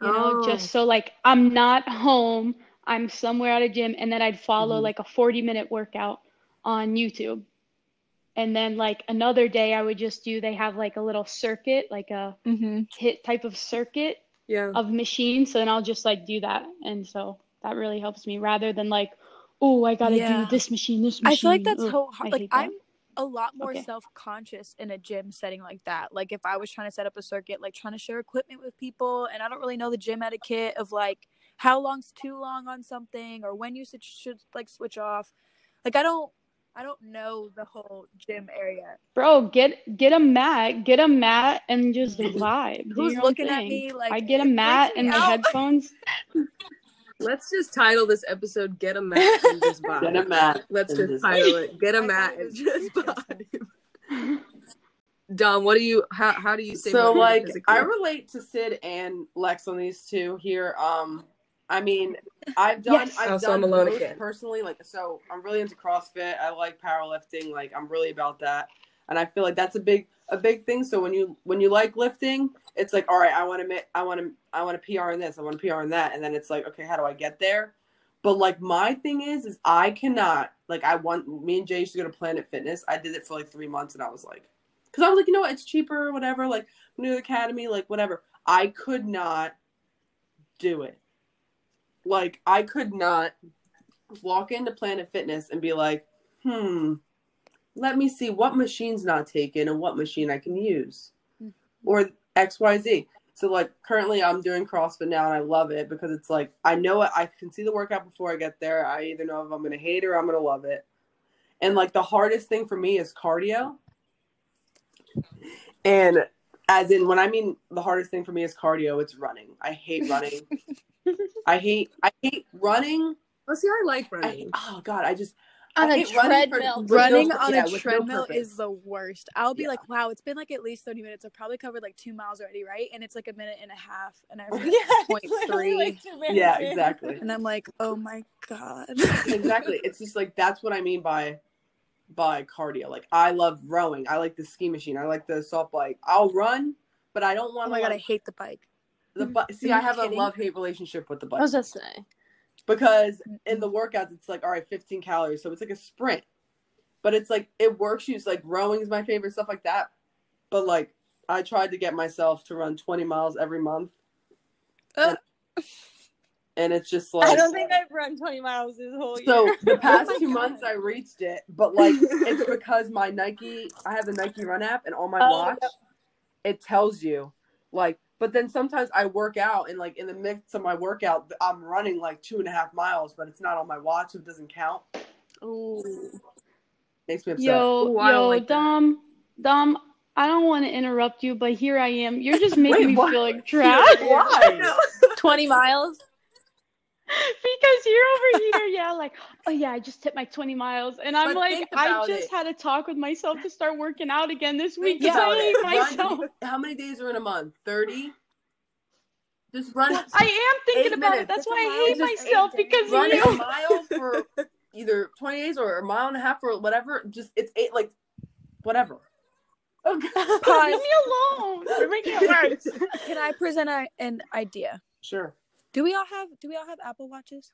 you know, Oh. just so like I'm not home, I'm somewhere at a gym, and then I'd follow Mhm. like a 40 minute workout on YouTube. And then like another day I would just do they have like a little circuit, like a Mm-hmm. HIIT type of circuit Yeah. of machines. So then I'll just like do that. And so that really helps me rather than like, oh, I gotta Yeah. do this machine, this machine. I feel like that's Ugh, so hard. Like that. I'm a lot more Okay. self-conscious in a gym setting like that. Like if I was trying to set up a circuit, like trying to share equipment with people, and I don't really know the gym etiquette of like how long's too long on something or when you should, should like switch off. Like I don't, I don't know the whole gym area. Bro, get get a mat, get a mat and just (laughs) vibe. Who's your own looking at me like I get a mat and the (laughs) headphones. Let's just title this episode "Get a Mat and Just (laughs) Vibe." Get a mat. Let's just just- title it "Get a Mat and Just. Vibe." Dom, what do you? How how do you say? so like? I relate to Sid and Lex on these two here. Um, I mean, I've done Yes. I've Oh, done I'm alone both again. personally. Like, so I'm really into CrossFit. I like powerlifting. Like, I'm really about that, and I feel like that's a big a big thing. So when you when you like lifting, it's like, all right, I want to I want to I want to PR in this, I want to PR in that, and then it's like, okay, how do I get there? But like my thing is, is I cannot like I want me and Jay used to go to Planet Fitness. I did it for like three months, and I was like, because I was like, you know what, it's cheaper, whatever. Like New Academy, like whatever. I could not do it. Like I could not walk into Planet Fitness and be like, hmm, let me see what machine's not taken and what machine I can use, or X Y Z. So like currently I'm doing CrossFit now and I love it because it's like I know it I can see the workout before I get there. I either know if I'm gonna hate it or I'm gonna love it. And like the hardest thing for me is cardio. And as in when I mean the hardest thing for me is cardio, it's running. I hate running. (laughs) I hate I hate running. oh, see, I like I running. oh god, I just on I a hate running for- treadmill. no- Running on yeah, a with no treadmill is the worst. I'll be Yeah. like, wow, it's been like at least 30 minutes. I've probably covered like two miles already, right? And it's like a minute and a half. And (laughs) I was yeah, point it's literally three. like two minutes yeah, exactly. and I'm like, oh my God. exactly. It's just like that's what I mean by by cardio. Like I love rowing. I like the ski machine. I like the assault bike. I'll run, but I don't Oh want my to. God, I hate the bike. the (laughs) bu- See, I you have a love hate relationship with the I bike was just saying. because in the workouts it's like all right, 15 calories, so it's like a sprint. But it's like it works. You like rowing is my favorite stuff like that. But like I tried to get myself to run 20 miles every month, Uh. And it's just like I don't think I've run 20 miles this whole year. So the (laughs) oh past my two God. months I reached it, but like it's (laughs) because my Nike, I have the Nike Run app, and on my Oh, watch, it tells you like. But then sometimes I work out, and like in the mix of my workout, I'm running like two and a half miles, but it's not on my watch, so it doesn't count. Ooh. Makes me upset. Yo, Ooh, I yo, like that. Dom, Dom, I don't want to interrupt you, but here I am. You're just (laughs) making Wait, me what? feel like trash Why? 20 miles? (laughs) because you're over here, yeah, like, oh yeah, I just hit my 20 miles, and I'm But like, I just it. had a talk with myself to start working out again this week Think because I about hate it. myself. Run, how many days are in a month? Thirty. Just run. (laughs) I am thinking about minutes. it. That's That's why I hate Just myself because of run a (laughs) mile for either 20 days or a mile and a half or whatever. Just it's eight like whatever. Oh, okay, leave me alone. You're making it worse. Can I present a, an idea? Sure. Do we all have do we all have Apple Watches?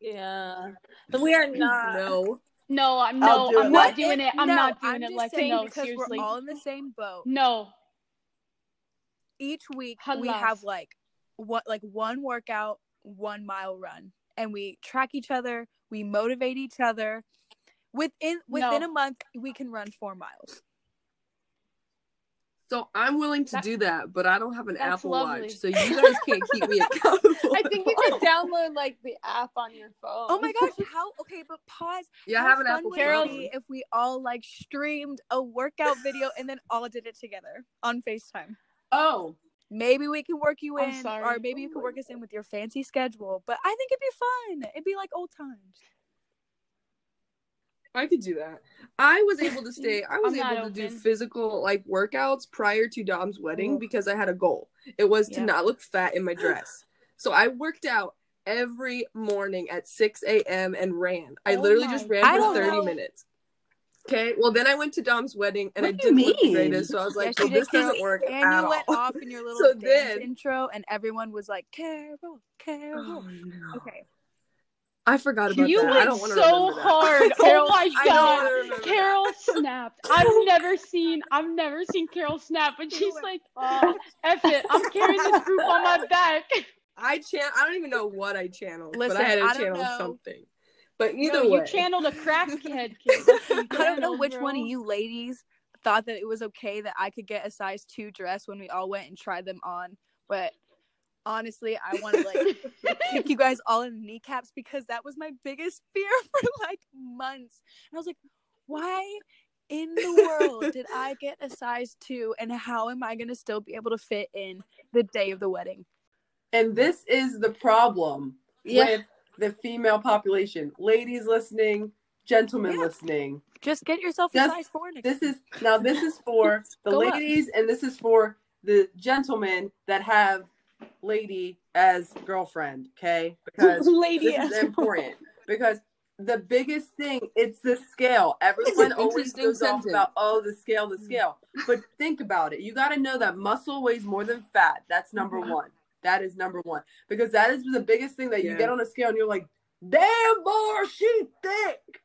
Yeah. But we are not. no. No, I'm no, I'm it. not What doing if- it. I'm no, not doing I'm it. Like no, because seriously. we're all in the same boat. No. Each week we have like what like one workout, one mile run, and we track each other. We motivate each other. Within within No. a month, we can run four miles. So I'm willing to That- do that, but I don't have an Apple lovely. Watch, so you guys can't keep me (laughs) accountable. I think you could download like the app on your phone. Oh my gosh! How okay? But pause. Yeah, I have an fun Apple would Carol- it phone. be if we all like streamed a workout video and then all did it together on Facetime. Oh, Maybe we can work you I'm in, or maybe you oh can work us in with your fancy schedule. But I think it'd be fun. It'd be like old times. I could do that. I was able to (laughs) stay. I was able to do physical like workouts prior to Dom's wedding because I had a goal. It was to not look fat in my dress. (gasps) so I worked out every morning at 6 a.m. and ran. I Oh literally my just ran for 30 know. minutes. Okay. Well, then I went to Dom's wedding and What I didn't look the greatest. So I was like, you did, this doesn't work And at you went off in your (laughs) little So dance then- intro, and everyone was like, "Carol, Carol." Oh, no. Okay. I forgot about You that. I went don't so hard. Carol, oh my god. wanna remember that. (laughs) Carol snapped. I've (laughs) never seen I've never seen Carol snap, but she's like, oh, F it. I'm carrying this group on my back. I chan I don't even know what I channeled, Listen, but I had to I channel something. But either No, way, you channeled a crackhead (laughs) kid. That's what you I don't know which bro. one of you ladies thought that it was okay that I could get a size two dress when we all went and tried them on, but honestly, I want to like kick you (laughs) guys all in the kneecaps because that was my biggest (laughs) fear for like months. And I was like, why in the world did I (laughs) get a size two, and how am I gonna still be able to fit in the day of the wedding? and this is the problem Yeah. with the female population. Ladies listening, gentlemen Yeah. listening. Just get yourself a Just- size four. Next This is now this is for the Go up. ladies and this is for the gentlemen that have lady as girlfriend, okay? (laughs) Because Lady. this is important. because the biggest thing it's the scale. Everyone always goes off about oh the scale the scale. But think about it. You got to know that muscle weighs more than fat. That's number one. That is number one. Because that is the biggest thing that you get on a scale and you're like damn boy she thick.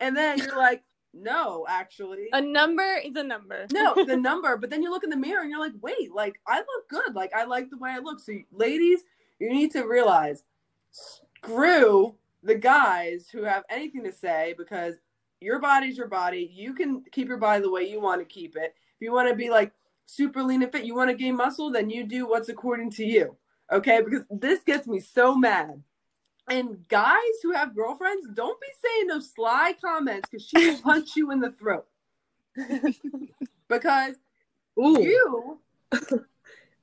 And then you're like no actually A number is a number. no, (laughs) the number. But then you look in the mirror and you're like, wait, like I look good. Like I like the way I look. So, ladies, you need to realize, screw the guys who have anything to say because your body's your body. You can keep your body the way you want to keep it. If you want to be like super lean and fit, you want to gain muscle, then you do what's according to you. Okay, because this gets me so mad. And guys who have girlfriends, don't be saying those sly comments because she will punch you in the throat. (laughs) because Ooh. you (laughs)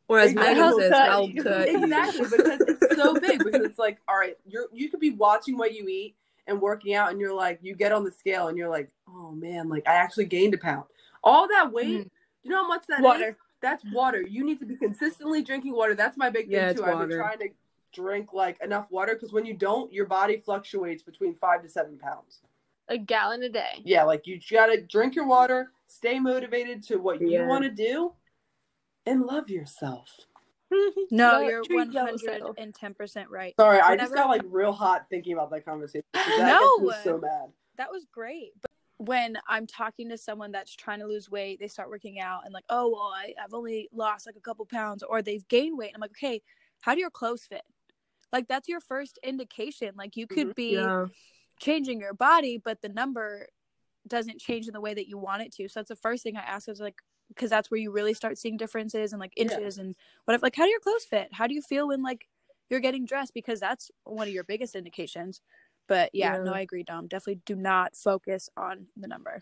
or as Exactly. Megan I'll says, I'll cut exactly because it's so big because it's like all right you're you could be watching what you eat and working out and you're like you get on the scale and you're like oh man like i actually gained a pound all that weight mm-hmm. you know how much that Water. that's water you need to be consistently drinking water that's my big thing Yeah, it's too i've been trying to drink like enough water because when you don't your body fluctuates between five to seven pounds A gallon a day. yeah like you gotta drink your water stay motivated to what you want to do and love yourself (laughs) No, Well, you're treat one yourself. hundred and ten percent right. Sorry, I just got like real hot thinking about that conversation. (laughs) That No. gets so bad. That was great. But when I'm talking to someone that's trying to lose weight, they start working out and like, oh well, I, I've only lost like a couple pounds, or they've gained weight. I'm like, okay, how do your clothes fit? Like that's your first indication. Like you could mm-hmm. be Yeah. changing your body, but the number doesn't change in the way that you want it to. So that's the first thing I ask is like, because that's where you really start seeing differences and like Yeah. inches and whatever. Like, how do your clothes fit? How do you feel when like you're getting dressed? Because that's one of your biggest indications. But yeah, Yeah. no, I agree, Dom. Definitely do not focus on the number.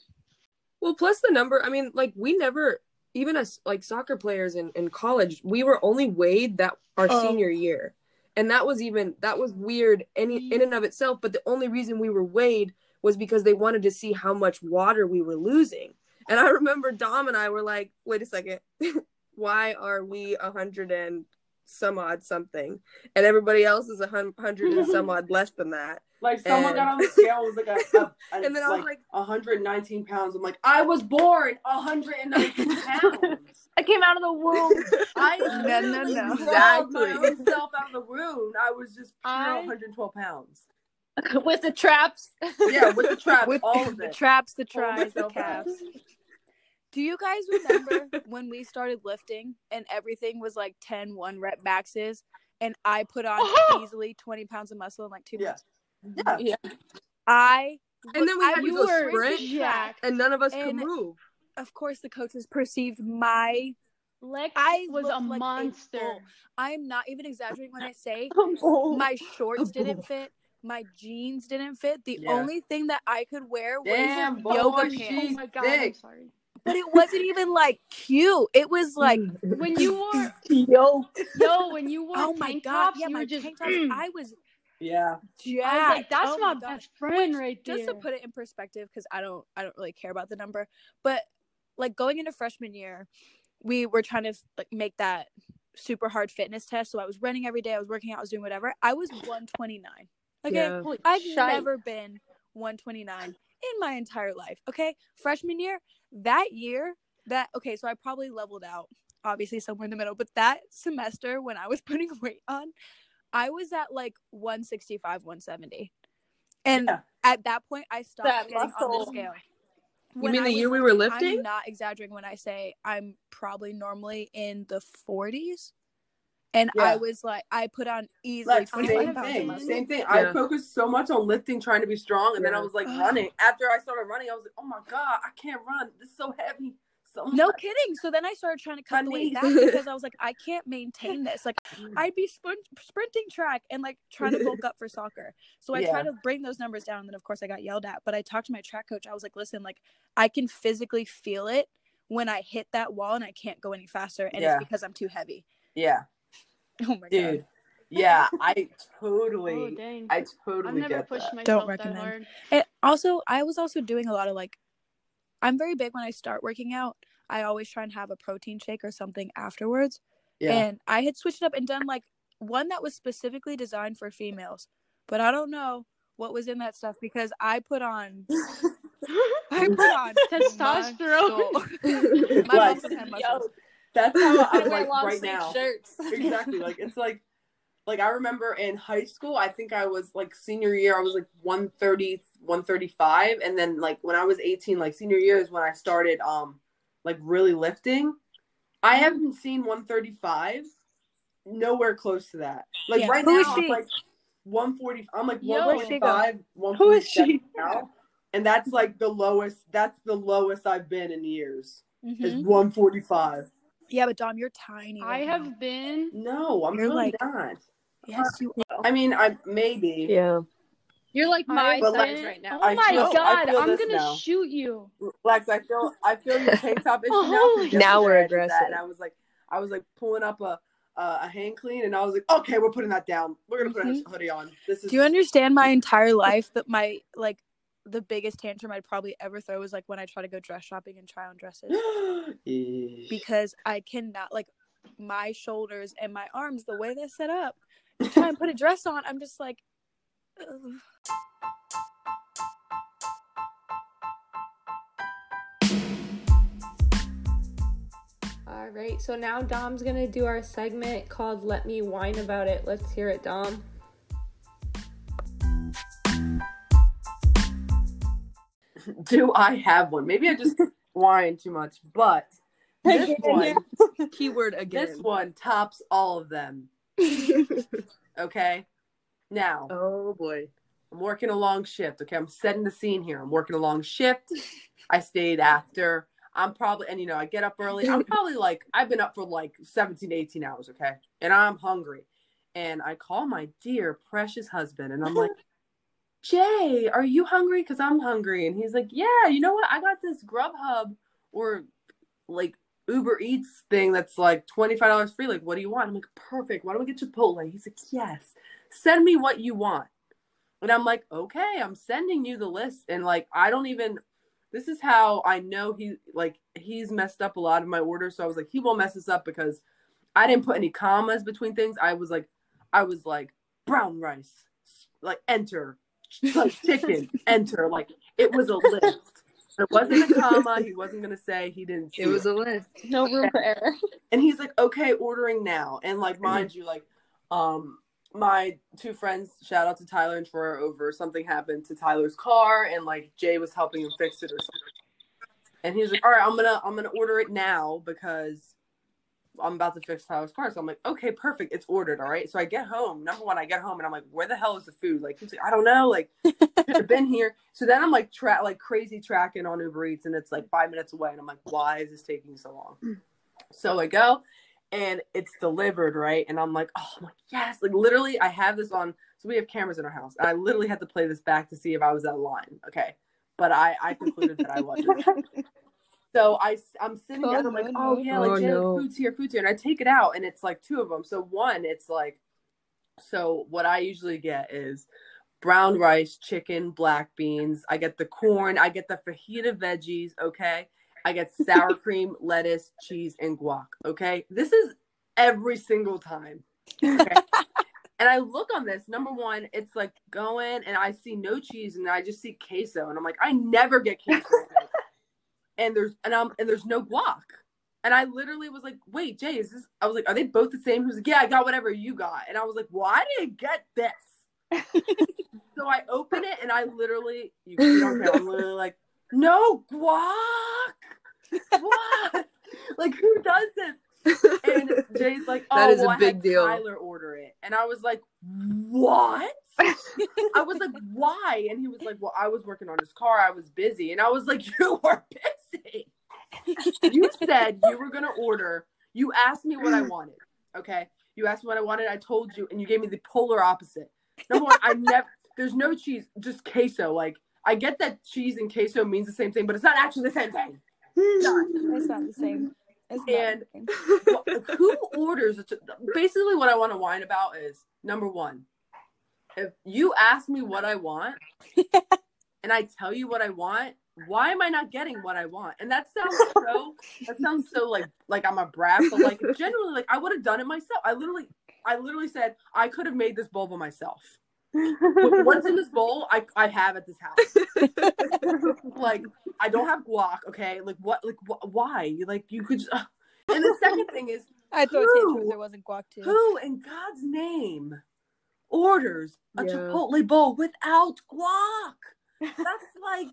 Well, plus the number, I mean, like we never even as like soccer players in, in college, we were only weighed that our Oh. senior year. And that was even that was weird any in and of itself, but the only reason we were weighed was because they wanted to see how much water we were losing. And I (laughs) remember Dom and I were like, wait a second, (laughs) why are we a hundred and some odd something? And everybody else is a hun- hundred and some (laughs) odd less than that. Like someone And- got on the scale and was like a, a, a And then I was like, like, 119 pounds. I'm like, I was born 119 pounds. I came out of the womb. I No, no, no. crawled my Exactly. Own self out of the womb. I was just pure I- 112 pounds. (laughs) with the traps. Yeah, with the traps. (laughs) With all of the it. traps, the All tris, the it. calves. Do you guys remember (laughs) when we started lifting and everything was like 10 one rep maxes and I put on Oh! easily 20 pounds of muscle in like two Yeah. months? Yeah. Yeah. I And then we I had to was go sprinting sprint, track. and none of us could move. Of course, the coaches perceived my. Lex I was a like monster. bull. I'm not even exaggerating when I say (laughs) My my shorts didn't (laughs) fit. My jeans didn't fit. The Yeah. only thing that I could wear was Damn, boy, yoga she's oh pants. my god, I'm sorry. But it wasn't even like cute. It was (laughs) like, When you wore yo. yo, when you wore oh my tank god, tops, yeah, you my were just tank tops. Mm. I was Yeah. jacked. I was like, that's oh my, my best friend right there. Just to put it in perspective, because I don't, I don't really care about the number, but like going into freshman year, we were trying to like make that super hard fitness test. So I was running every day. I was working out. I was doing whatever. I was 129. Okay, Yeah. I've shite. never been 129 in my entire life. Okay. Freshman year, that year, that, okay, so I probably leveled out, obviously somewhere in the middle, but that semester when I was (laughs) putting weight on, I was at like 165, 170. And Yeah. at that point, I stopped That getting on the scale. You mean I the year we were lifting, lifting? I'm not exaggerating when I say I'm probably normally in the 40s. And I was like, I put on easily Like 25 same pounds thing, same thing. I focused so much on lifting, trying to be strong, and then I was like running. After I started running, I was like, "Oh my god, I can't run! This is so heavy." So No much. kidding. So then I started trying to cut the weight back because I was like, (laughs) I can't maintain this. Like, mm. I'd be sprint- sprinting track and like trying to bulk up for soccer. So I Yeah. tried to bring those numbers down. And then, of course, I got yelled at. But I talked to my track coach. I was like, listen, like, I can physically feel it when I hit that wall and I can't go any faster. And Yeah. it's because I'm too heavy. Yeah, (laughs) Oh my god. dude. God. Yeah, I oh totally, dang. I I've totally never get pushed that. myself Don't that recommend. hard. And also, I was also doing a lot of like, I'm very big when I start working out. I always try and have a protein shake or something afterwards. Yeah, And I had switched it up and done like one that was specifically designed for females. But I don't know what was in that stuff because I put on (laughs) I put on (laughs) Testosterone. muscle. (laughs) My Like- muscles had Yo. that's how I'm And I like lost right now. shirts. exactly. Like it's like like I remember in high school, I think I was like senior year, I was like 130, 135. And then like when I was 18, like senior year is when I started um like really lifting. I haven't seen 135 nowhere close to that. Like Yeah. right Who is now, I'm she? like 140. I'm like Yo. Where'd she go? 145, Who is she? 147 now. And that's like the lowest. That's the lowest I've been in years. Is Mhm. 145. Yeah, but Dom, you're tiny. I right now. have been No, I'm You're really like- not. Yes, you are. I mean, I maybe. Yeah. You're like my I've But, like, right now. Oh I my feel- god, I'm gonna now. shoot you. Lex, I feel I feel your tank top (laughs) issue Oh, now. 'cause Now we're I did that, aggressive. And I was like, I was like pulling up a a, a hang clean, and I was like, okay, we're putting that down. We're gonna put a mm-hmm. hoodie on. This is. Do you understand my entire life that my like the biggest tantrum I'd probably ever throw was like when I try to go dress shopping and try on dresses (gasps) because I cannot like my shoulders and my arms the way they're set up to try and put a dress on. I'm just like. ugh. All right, so now Dom's gonna do our segment called "Let Me Whine About It." Let's hear it, Dom. Do I have one? Maybe I just (laughs) whine too much, but this one, (laughs) Keyword again. this one tops all of them. (laughs) Okay. Now oh boy. I'm working a long shift. Okay, I'm setting the scene here. I'm working a long shift. I stayed after. I'm probably, and you know, I get up early. I'm (laughs) probably like, I've been up for like 17 18 hours. Okay, and I'm hungry. And I call my dear precious husband, and I'm like, (laughs) Jay, are you hungry? Because I'm hungry. And he's like, Yeah, you know what? I got this Grubhub or like Uber Eats thing that's like $25 free. Like, what do you want? I'm like, Perfect. Why don't we get Chipotle? He's like, Yes. Send me what you want. And I'm like, okay, I'm sending you the list. And like, I don't even, this is how I know he, like, he's messed up a lot of my orders. So I was like, he won't mess this up because I didn't put any commas between things. I was like, I was like, brown rice, like, enter, like, chicken, (laughs) enter. Like, it was a list. It wasn't a comma. He wasn't going to say he didn't see It was a list. No room for error. and he's like, okay, ordering now. And like, mind you, like, um, my two friends, shout out to Tyler and Troy, over something happened to Tyler's car, and like Jay was helping him fix it or something. And he was like, "All right, I'm gonna I'm gonna order it now because I'm about to fix Tyler's car." So I'm like, "Okay, perfect, it's ordered." All right. So I get home. Number one, I get home and I'm like, "Where the hell is the food?" Like he's like, "I don't know." Like should have (laughs) been here. So then I'm like tra- like crazy tracking on Uber Eats, and it's like five minutes away, and I'm like, "Why is this taking so long?" (clears throat) So I go and it's delivered, right? And I'm like, oh, I'm like, yes, like literally, I have this on. So we have cameras in our house, and I literally had to play this back to see if I was at line. Okay, but I I concluded that I wasn't. (laughs) So I I'm sitting Oh, down. I'm like, oh yeah, like Oh, no. food's here, food's here, and I take it out, and it's like two of them. So one, it's like, so what I usually get is brown rice, chicken, black beans. I get the corn. I get the fajita veggies. Okay. I get sour (laughs) cream, lettuce, cheese, and guac. Okay. This is every single time. Okay. (laughs) and I look on this. Number one, it's like going, and I see no cheese, and I just see queso, and I'm like, I never get queso. (laughs) and there's and I'm and there's no guac. And I literally was like, wait, Jay, is this? I was like, are they both the same? He was like, yeah, I got whatever you got. And I was like, well, I didn't get this. (laughs) so I open it and I literally, you, you don't care. I'm literally like, no guac. What? (laughs) like, who does this? And (laughs) Jay's like, oh, That is a well, I big had deal. Tyler order it. And I was like, what? (laughs) I was like, why? And he was like, well, I was working on his car. I was busy. And I was like, (laughs) you were busy. you said you were going to order. You asked me what I wanted. Okay. You asked me what I wanted. I told you, and you gave me the polar opposite. Number one, I never, there's no cheese, just queso. Like, I get that cheese and queso means the same thing, but it's not actually the same thing. It's not. It's not the same. It's And- the (laughs) same. Well, who orders? Basically, what I want to whine about is number one, if you ask me what I want (laughs) and I tell you what I want, why am I not getting what I want? And that sounds (laughs) so that sounds so like like I'm a brat, but like generally like I would have done it myself. I literally I literally said I could have made this bowl by myself. What's in this bowl, I I have at this house. like I don't have guac, okay? Like what? Like wh- why? Like you could. Just, (laughs) and the second thing is, (laughs) I tantrum Who? there wasn't guac too. who in God's name orders a Yeah. Chipotle bowl without guac? That's (laughs) like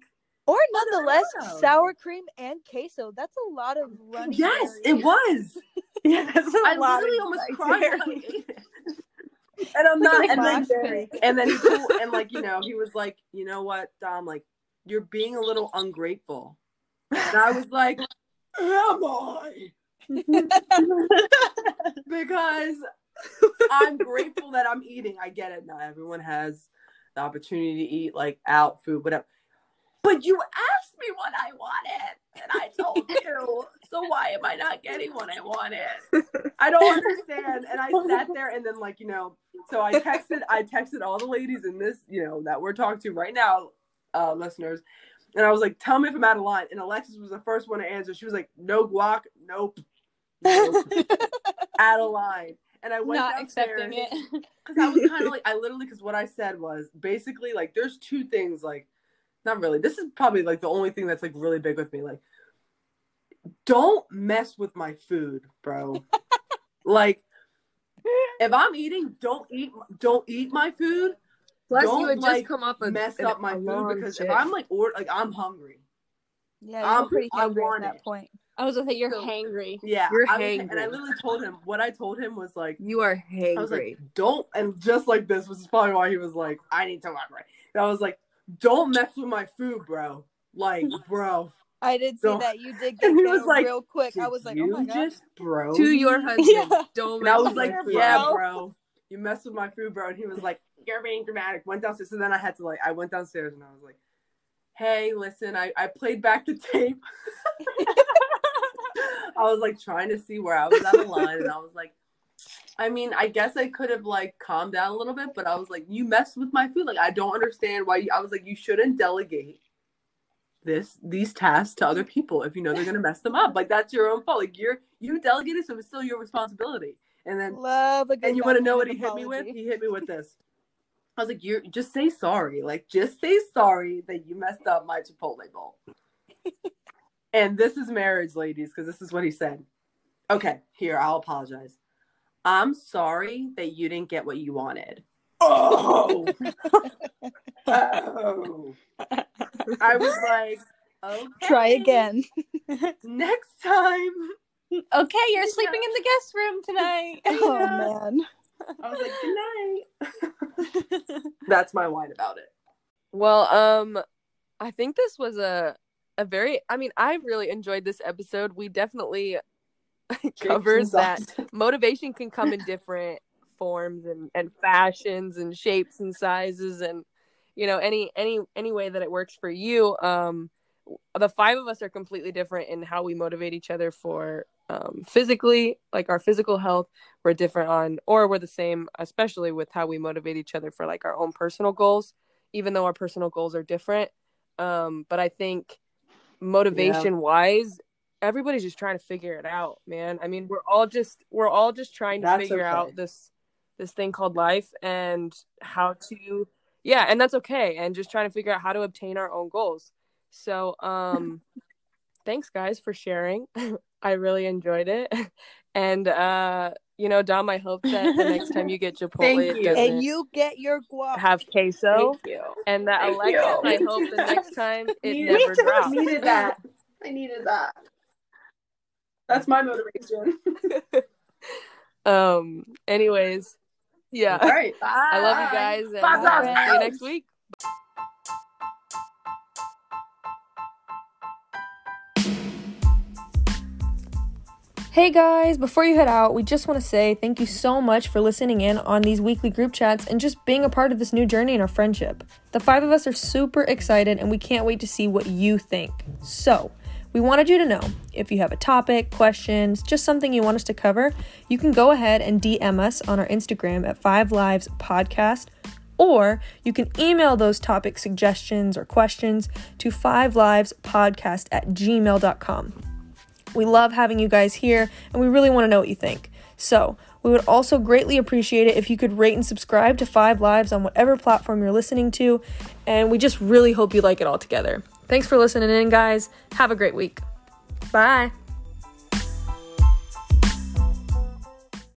Or nonetheless, sour cream and queso. That's a lot of running. yes, it was. yeah, that's a I lot literally almost cried there. when I ate it. And I'm not. Like And then, mosh pit. and then he and like you know, he was like, you know what, Dom, like you're being a little ungrateful. And I was like, am I? (laughs) because I'm grateful that I'm eating. I get it. Not everyone has the opportunity to eat like out food, whatever. But you asked me what I wanted, and I told (laughs) you. So why am I not getting what I wanted? I don't understand. And I sat there, and then like you know, so I texted, I texted all the ladies in this, you know, that we're talking to right now, uh, listeners. And I was like, "Tell me if I'm out of line." And Alexis was the first one to answer. She was like, "No guac, nope, nope. (laughs) out of line." And I went Not accepting it. because I was kind of (laughs) like, I literally, because what I said was basically like, there's two things, like, not really. This is probably like the only thing that's like really big with me. Like, don't mess with my food, bro. (laughs) like, if I'm eating, don't eat, don't eat my food. Plus, Don't, you would like, just come up and mess up my food because shit. if I'm like, or like, I'm hungry. Yeah, I'm pretty I hungry want at that it. point. I was gonna say you're So- hangry. Yeah, You're I was, and I literally told him what I told him was like, you are hangry. I was like, don't, and just like this, which is probably why he was like, I need to elaborate. And I was like, don't mess with my food, bro. Like, (laughs) bro. I did see So- that you did (laughs) get And he there was like, real quick. I was like, oh you oh my god. bro. to your husband, (laughs) Yeah. don't. And I was like, my yeah, bro. bro. You mess with my food, bro. And he was like, you're being dramatic. Went downstairs. And then I had to like, I went downstairs and I was like, hey, listen, I, I played back the tape. (laughs) I was like trying to see where I was out of line. And I was like, I mean, I guess I could have like calmed down a little bit, but I was like, you messed with my food. Like, I don't understand why you, I was like, you shouldn't delegate this these tasks to other people if you know they're gonna mess them up. Like that's your own fault. Like you're you delegated, so it's still your responsibility. And then Love and you want to know what he backhanded hit me with? He hit me with this. I was like, "You just say sorry. Like, just say sorry that you messed up my Chipotle bowl." (laughs) and this is marriage, ladies, because this is what he said. Okay, here I'll apologize. I'm sorry that you didn't get what you wanted. Oh. oh. (laughs) I was like, okay. Try again. (laughs) Next time. Okay, you're sleeping in the guest room tonight. Oh man. I was like, good night. (laughs) That's my whine about it. Well, um, I think this was a a very. I mean, I really enjoyed this episode. We definitely (laughs) covers that (laughs) motivation can come in different forms and and fashions and shapes and sizes and you know any any any way that it works for you. Um, the five of us are completely different in how we motivate each other for um, physically, like our physical health. We're different on, or we're the same, especially with how we motivate each other for like our own personal goals, even though our personal goals are different. Um, but I think motivation wise, everybody's just trying to figure it out, man. I mean, we're all just we're all just trying to That's figure okay. out this this thing called life and how to yeah, and that's okay. And just trying to figure out how to obtain our own goals. So, um (laughs) thanks guys for sharing. (laughs) I really enjoyed it. (laughs) And uh, you know, Dom, I hope that the next time you get (laughs) Chipotle Thank it doesn't And you get your guap. have queso. Thank you. And that Thank Alexis, you. I hope the next time it Needed- never drops. I needed that. I needed that. That's my motivation. (laughs) Um. Anyways, yeah. All right. Bye. I love you guys, and Bye. see you next week. Hey guys, before you head out, we just want to say thank you so much for listening in on these weekly group chats and just being a part of this new journey in our friendship. The five of us are super excited and we can't wait to see what you think. So, we wanted you to know if you have a topic, questions, just something you want us to cover, you can go ahead and DM us on our Instagram at Five Lives Podcast, or you can email those topic suggestions or questions to five lives podcast at gmail.com. We love having you guys here and we really want to know what you think. So, we would also greatly appreciate it if you could rate and subscribe to Five Lives on whatever platform you're listening to. And we just really hope you like it all together. Thanks for listening in, guys. Have a great week. Bye.